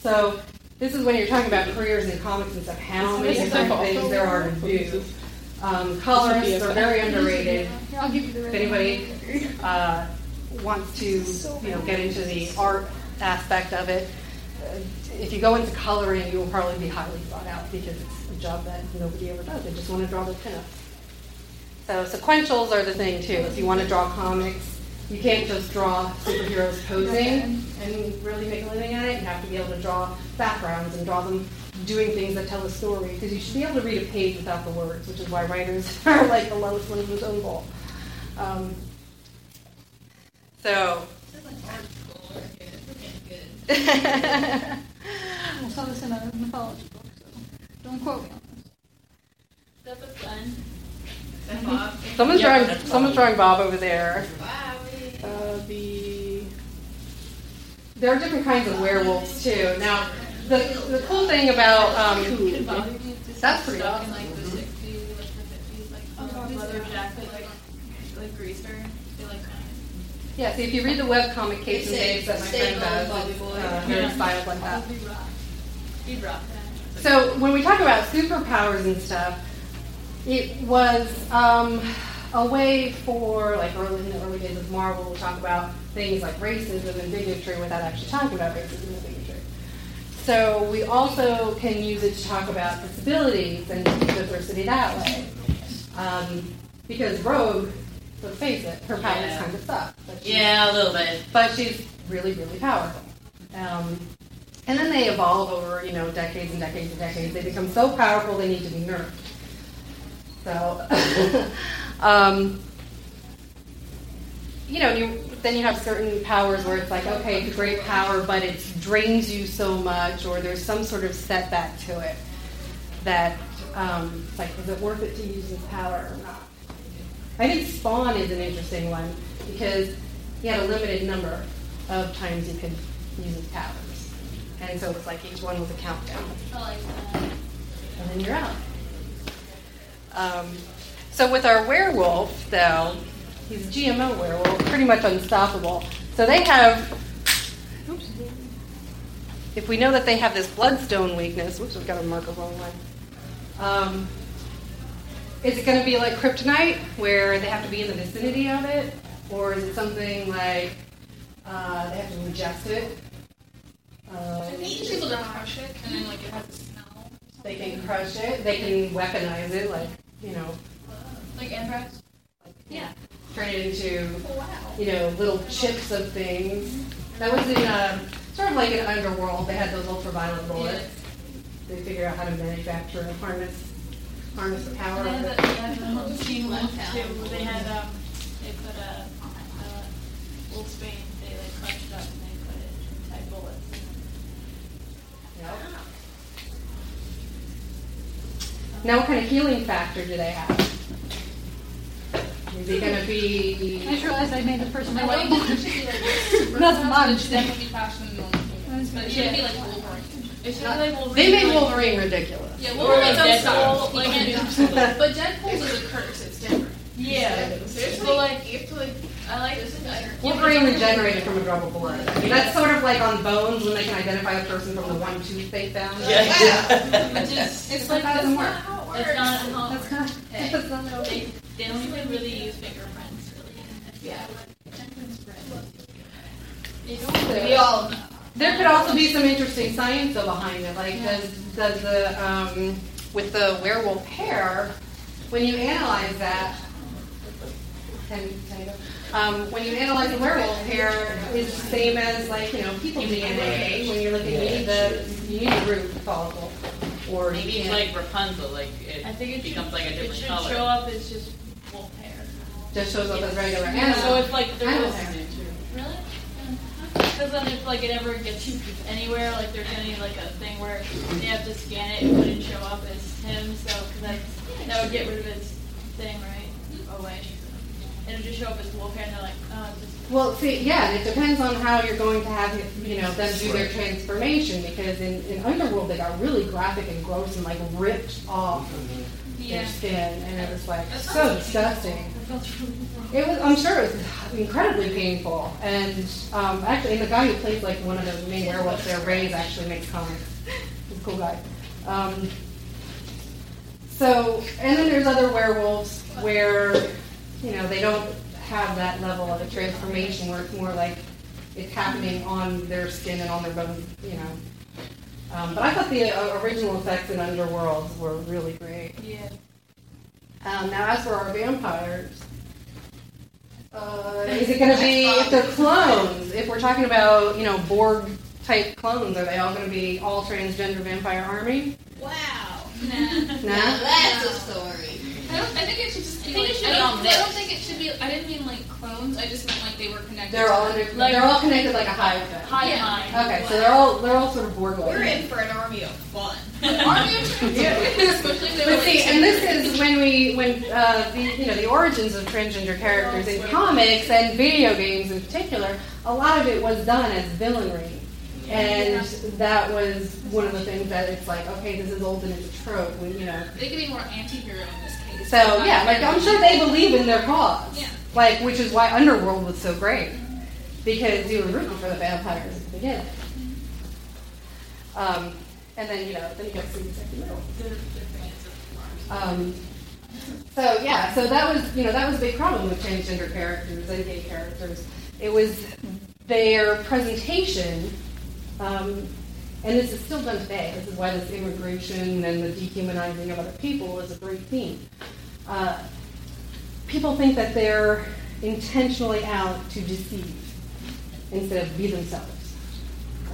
So this is when you're talking about careers in comics and stuff. How many different things there are to do. Um, colorists are very underrated Here, I'll give you the if anybody uh, wants to, you know, get into the art aspect of it, uh, if you go into coloring, you will probably be highly sought out because it's a job that nobody ever does. They just want to draw their pinups. So sequentials are the thing too. If you want to draw comics, you can't just draw superheroes posing and really make a living at it. You have to be able to draw backgrounds and draw them doing things that tell a story because you should be able to read a page without the words, which is why writers [laughs] are like the lowest ones in the totem pole. Um, so. This is like art school. Good. We're getting good. I saw this in a mythology book, so don't quote me on this. That's a gun. Is that Bob? Someone's Yeah, drawing. Someone's drawing Bob over there. Uh, the there are different kinds of werewolves too. Now, the the cool thing about um, Could Bobby be just That's pretty stuck awesome. in like the 60s, like the 50s, like leather jacket, like like greaser. They like kind yeah, see if you read the webcomic Case and Say- Babes that my say friend does, Bobby it's, boy. uh, very like that. of. He'd rock. He'd rock that. So when we talk about superpowers and stuff, it was um, a way for like early in the early days of Marvel to talk about things like racism and bigotry without actually talking about racism and bigotry. So we also can use it to talk about disabilities and diversity that way. Um, because Rogue, let's face it, her powers Yeah. kind of suck. But she's- Yeah, a little bit. but she's really, really powerful. Um, and then they evolve over, you know, decades and decades and decades. They become so powerful they need to be nerfed. So, [laughs] um, you know, you, then you have certain powers where it's like, okay, it's a great power, but it drains you so much, or there's some sort of setback to it that, um, it's like, is it worth it to use this power or not? I think Spawn is an interesting one because he had a limited number of times he could use his powers. And so it's like each one was a countdown. I like that. And then you're out. Um, so with our werewolf, though, he's a GMO werewolf, pretty much unstoppable. So they have, oops, if we know that they have this bloodstone weakness, whoops, we've got to mark a wrong one. Um, is it going to be like kryptonite, where they have to be in the vicinity of it, or is it something like uh, they have to ingest it? Uh, I think people don't crush it, and then like it has a smell. They can crush it. They can weaponize it, like you know, Like anthrax? yeah, turn it into you know little chips of things. That was in um, sort of like an underworld. They had those ultraviolet bullets. They figured out how to manufacture and harness harness the power They had the, they had the Teen Wolf too. They had um, they put a uh, wolf's bane. They like crushed it up and they put it inside bullets. Yep. Now, what kind of healing factor do they have? Is it going to I be? just realized I made this person my I white don't think [laughs] it should be like super That's fast, it should definitely be faster than normal humans. But it shouldn't be like Wolverine. It should be like Wolverine. They made Wolverine ridiculous. Yeah, Or Wolverine like does Deadpool, like He in- can't- [laughs] But Deadpool's is a curse. It's different. Yeah. Seriously? But like, you have to like. I like This is like. Wolverine regenerated from a drop of blood. I mean, that's sort of like on bones when they can identify a person from the one tooth they found. Which is, it's like, That doesn't not work. how it works. It's not how That's not. That's not how it They, they don't even really use fingerprints, really. Yeah. They don't. We all know. There could also be some interesting science though behind it. Like, does does the um, with the werewolf hair, when you analyze that, can, can you go? Um, when you analyze the werewolf hair, is the same as like you know people DNA. When you're looking, you need the you need the root follicle, or Maybe it's like Rapunzel, like I think it it becomes should, like a different it different should color. show up as just wolf hair. just shows up as regular hair. So it's if like there Animal was hair. really, because then if like it ever gets anywhere, like there's any like a thing where they have to scan it, and it wouldn't show up as him. So because that that would get rid of his thing, right? Away. It would just show up as wolf and they're like, oh, just Well, see, yeah, it depends on how you're going to have, you know, them do their transformation. Because in, in Underworld, they got really graphic and gross and like ripped off their skin, and it was like so disgusting. It was. I'm sure it was incredibly painful. And um, actually, and the guy who plays like one of the main werewolves there, Ray's actually makes comics. He's a cool guy. Um, so, and then there's other werewolves where, you know, they don't have that level of a transformation where it's more like it's happening on their skin and on their bones, you know. Um, but I thought the uh, original effects in Underworld were really great. yeah. Um, now, as for our vampires, uh, is it going to be if they're clones? If we're talking about, you know, Borg type clones, are they all going to be all transgender vampire army? Wow. [laughs] Nah. Nah. Now that's a story. I don't. I think it should just be I like. should I don't. all I don't think it should be. I didn't mean like clones. I just meant like they were connected. They're all under, Like- they're all connected like a hive. then. High Yeah. mind. Okay, so they're all they're all sort of Borg We're in for an army of fun. [laughs] Army of transgenders, [laughs] especially if But see, and this is when we, when uh, the you know the origins of transgender characters in comics and video games in particular, a lot of it was done as villainry, and that was one of the things that it's like, okay, this is old and it's a trope. We, you know, They could be more anti-hero in this case. so yeah, like I'm sure they believe in their cause, Yeah. like which is why Underworld was so great because you were rooting for the vampires at the beginning. Um, and then you know, then you got Secret Second Middle. Um, so yeah, so that was you know that was a big problem with transgender characters and gay characters. It was their presentation, um, and this is still done today. This is why this immigration and the dehumanizing of other people is a great theme. Uh, people think that they're intentionally out to deceive instead of be themselves,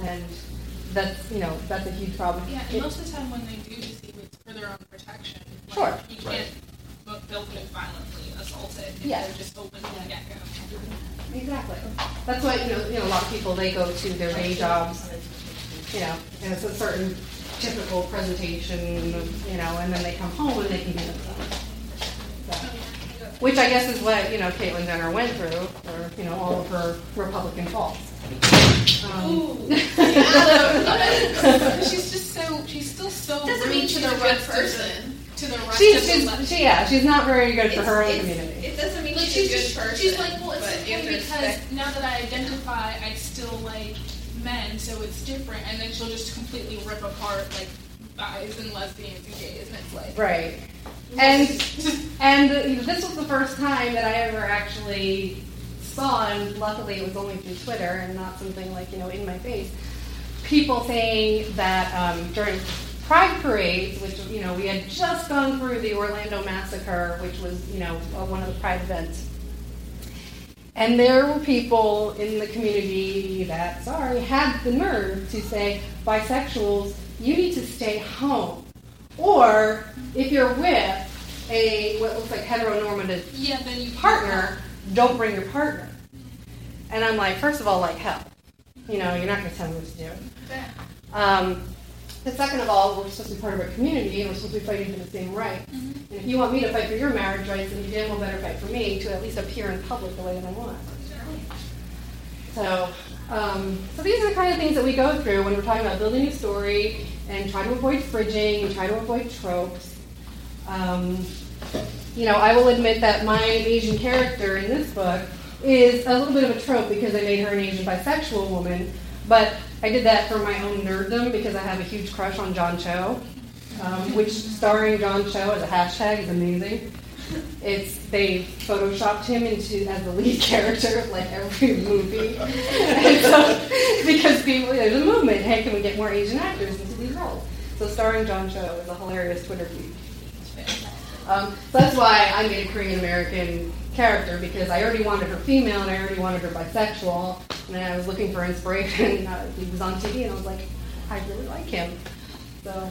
and that's you know that's a huge problem. Yeah, It- and most of the time when they do deceive, it's for their own protection. Like, Sure. You can't. But they'll get violently assaulted if Yeah. they're just open from the get-go. Exactly. That's why you know, you know a lot of people they go to their day jobs, you know, and it's a certain typical presentation, you know, and then they come home and they can be themselves. So, which I guess is what you know Caitlyn Jenner went through, or you know all of her Republican faults. Um, [laughs] she's just so. She's still so Doesn't mean she's a good rest person. Of the, to the rest she's, of the she's, left. she, yeah, she's not very good for It's- her own community. It doesn't mean Like she's, she's a just, good person. she's like, well, it's but you have okay because respect- now that I identify, I still like men, so it's different. And then she'll just completely rip apart like guys and lesbians and gays, and it's like, Right. And [laughs] and this was the first time that I ever actually saw, and luckily it was only through Twitter and not something like you know in my face. People saying that um, during pride parades, which you know we had just gone through the Orlando massacre, which was you know uh, one of the pride events. And there were people in the community that, sorry, had the nerve to say, bisexuals, you need to stay home. Or if you're with a what looks like heteronormative Yeah, then you partner, don't bring your partner. And I'm like, first of all, like hell. You know, you're not going to tell me what to do. Um, but second of all, we're supposed to be part of a community and we're supposed to be fighting for the same rights. And if you want me to fight for your marriage rights, then you damn well better fight for me to at least appear in public the way that I want. So, um, so these are the kind of things that we go through when we're talking about building a story and try to avoid fridging and try to avoid tropes. Um, you know, I will admit that my Asian character in this book is a little bit of a trope because I made her an Asian bisexual woman, but I did that for my own nerddom because I have a huge crush on John Cho, um, which starring John Cho as a hashtag is amazing. It's they photoshopped him into as the lead [laughs] character of like every movie, [laughs] so, because people there's a movement. Hey, can we get more Asian actors into these roles? So starring John Cho is a hilarious Twitter feed. Um, so that's why I made a Korean American character because I already wanted her female and I already wanted her bisexual. And I was looking for inspiration. [laughs] Uh, he was on TV and I was like, I really like him. So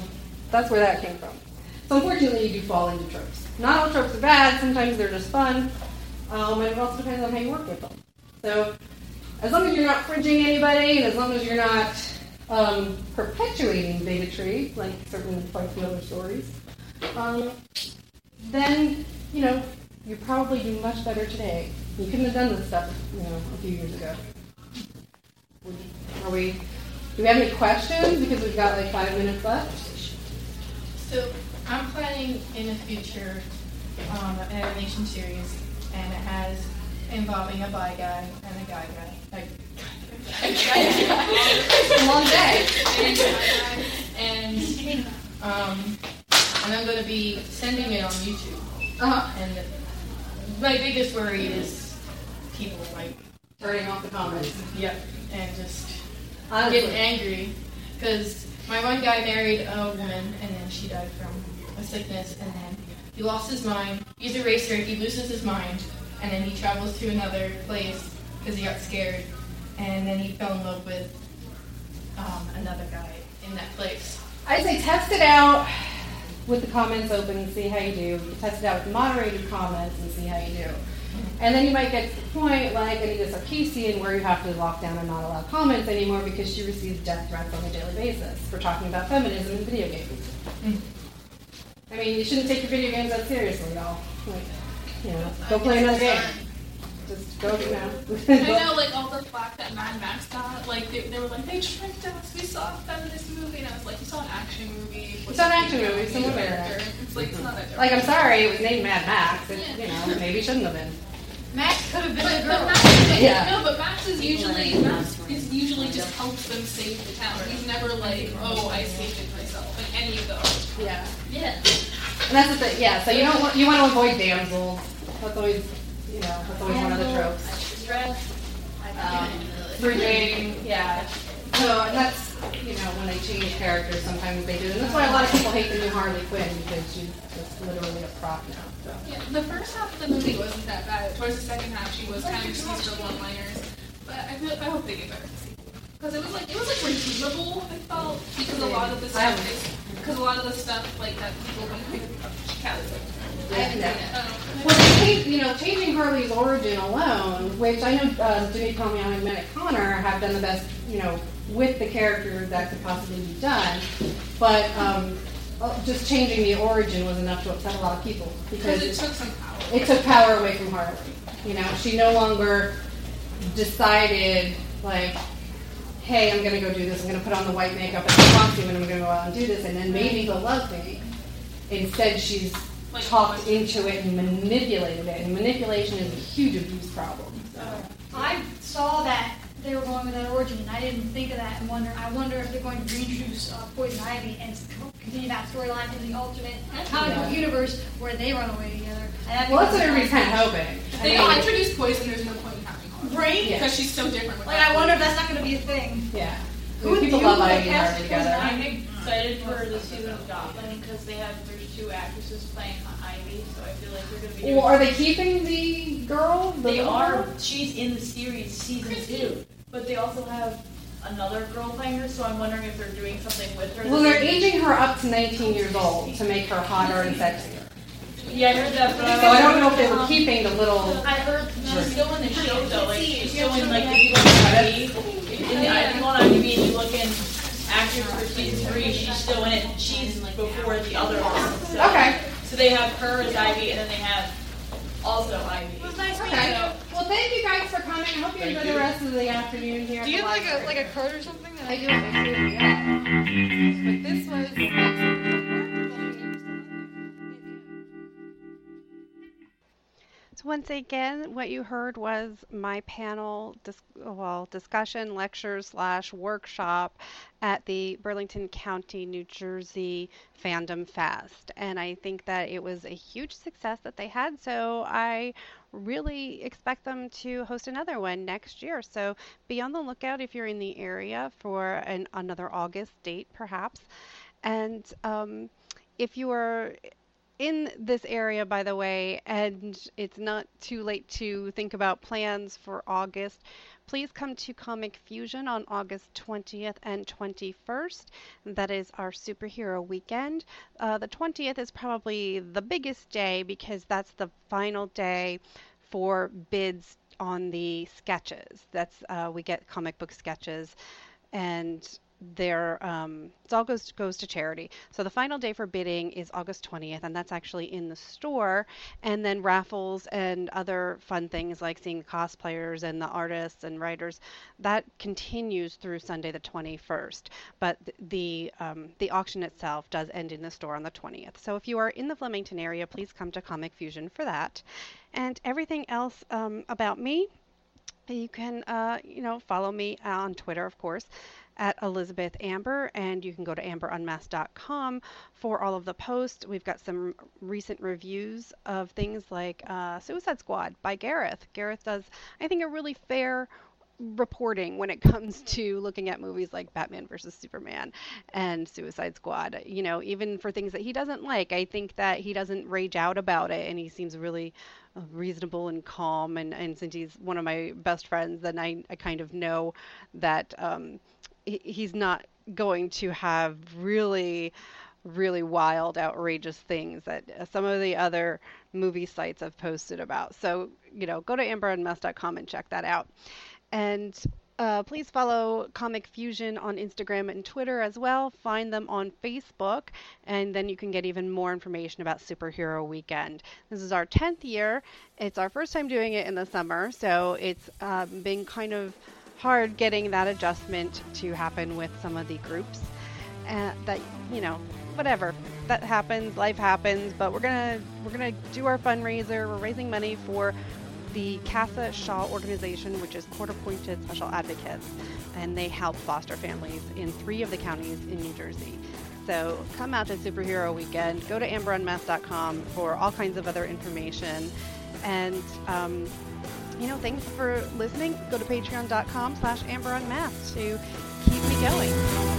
that's where that came from. So unfortunately, you do fall into tropes. Not all tropes are bad. Sometimes they're just fun. Um, and it also depends on how you work with them. So as long as you're not fridging anybody and as long as you're not um, perpetuating bigotry, like certain quite few other stories, um, then you know you probably do much better today. You couldn't have done this stuff, you know, a few years ago. Are we? Do we have any questions? Because we've got like five minutes left. So I'm planning in the future um, an animation series, and it has involving a bi guy and a guy guy. Like, it's a long day. And, and, um, and I'm going to be sending it on YouTube. Uh-huh. And my biggest worry is people like, Turning off the comments. yep, and just Honestly. getting angry because my one guy married a woman and then she died from a sickness and then he lost his mind. He's a racer. He loses his mind and then he travels to another place because he got scared and then he fell in love with um, another guy in that place. I'd say test it out with the comments open and see how you do. Test it out with moderated comments and see how you do. And then you might get to the point like Anita Sarkeesian where you have to lock down and not allow comments anymore because she receives death threats on a daily basis for talking about feminism in video games. I mean, you shouldn't take your video games that seriously, y'all. Like, you know, go play another game. Just go, you know. I know, like all the flack that Mad Max got. Like they, they were like, they tricked us. We saw a feminist movie, and I was like, you saw an action movie. It's saw an action movie, some women are in It's like it's not that. like, I'm sorry, it was named Mad Max. It, you know, maybe it shouldn't have been. Max could have been But, a but girl. Max, Yeah. no, but Max is usually Max is usually just helps them save the town. He's never like, oh, I saved it myself. Like any of those. Yeah. Yeah. And that's the thing, yeah, so you don't want, you want to avoid damsels. That's always, you know, that's always one of the tropes. Stress, Um, Fridging, yeah. So, and that's, you know, when they change characters, sometimes they do. And that's why a lot of people hate the new Harley Quinn because she's just literally a prop now. So. Yeah, the first half of the movie wasn't that bad. Towards the second half, she was kind of just used for one-liners. But I feel, I hope they get better. Because it was like it was like redeemable. I felt because a lot of the stuff haven't- is because a lot of the stuff like that people when Callie's like, I haven't done it. Well, you know, changing Harley's origin alone, which I know uh, Jimmy Conley and Matt Connor have done the best, you know, with the character that could possibly be done. But um, uh, just changing the origin was enough to upset a lot of people because it took some power. it took power away from Harley. You know, she no longer decided like, hey, I'm gonna go do this. I'm gonna put on the white makeup and the costume, and I'm gonna go out and do this, and then maybe he'll love me. Instead, she's talked into it and manipulated it, and manipulation is a huge abuse problem. So. I saw that they were going with that origin, and I didn't think of that and wonder. I wonder if they're going to reintroduce uh, Poison Ivy and continue that storyline in the alternate comic book Yeah. universe where they run away together. And that'd be Well, that's what everybody's fun. kind of hoping. If they mean, don't introduce poison, there's no point in having her. Right? Yeah. Because she's so different. With Like. I wonder if that's not going to be a thing. yeah. Who people love would Ivy and cast Harley Poison together. Ivy? excited for the season of Gotham because they have there's two actresses playing Ivy, so I feel like they're gonna be. Well, are they keeping the girl? The They little are. girl? She's in the series season two, but they also have another girl playing her. So I'm wondering if they're doing something with her. Well, they're aging her up to 19 years old to make her hotter and sexier. Yeah, I heard that, but So I don't know if they were keeping the little. I heard she's still in the show though. Like she's still in like if you go on IMDb, in the, if you go on IMDb and you look in actors for season three, she's still in it. She's before the other one. So, Okay. So they have her as Ivy, and then they have also Ivy. Okay. Well, thank you guys for coming. I hope you enjoy the rest of the afternoon here. Do you have like a like a code or something? That I do. I do. Yeah. But this was. Once again, what you heard was my panel, dis- well, discussion, lecture slash workshop at the Burlington County, New Jersey Fandom Fest, and I think that it was a huge success that they had. So I really expect them to host another one next year. So be on the lookout if you're in the area for an, another August date, perhaps. And um, if you are in this area, by the way, and it's not too late to think about plans for August, please come to Comic Fusion on August 20th and 21st. That is our superhero weekend. Uh, the 20th is probably the biggest day because that's the final day for bids on the sketches. That's uh, we get comic book sketches, and they're um, it all goes goes to charity. So the final day for bidding is August 20th, and that's actually in the store. And then raffles and other fun things like seeing the cosplayers and the artists and writers that continues through Sunday the 21st. But the um, the auction itself does end in the store on the 20th. So if you are in the Flemington area, please come to Comic Fusion for that. And everything else um, about me, you can uh, you know follow me on Twitter, of course at Elizabeth Amber, and you can go to amberunmasked.com for all of the posts. We've got some recent reviews of things like uh, Suicide Squad by Gareth. Gareth does, I think, a really fair reporting when it [laughs] comes to looking at movies like Batman versus Superman and Suicide Squad. You know, even for things that he doesn't like, I think that he doesn't rage out about it and he seems really reasonable and calm. And, and since he's one of my best friends, then I, I kind of know that um, he's not going to have really really wild outrageous things that some of the other movie sites have posted about so you know go to amberunmasked.com and check that out and uh, please follow Comic Fusion on Instagram and Twitter as well. Find them on Facebook, and then you can get even more information about Superhero Weekend. This is our 10th year. It's our first time doing it in the summer, so it's um, been kind of hard getting that adjustment to happen with some of the groups. Uh, that you know, whatever that happens, life happens. But we're gonna we're gonna do our fundraiser. We're raising money for the Casa Shaw organization, which is court appointed special advocates, and they help foster families in three of the counties in New Jersey. So come out to Superhero Weekend. Go to amberunmasked.com for all kinds of other information. And, um, you know, thanks for listening. Go to patreon.com slash amberunmasked to keep me going.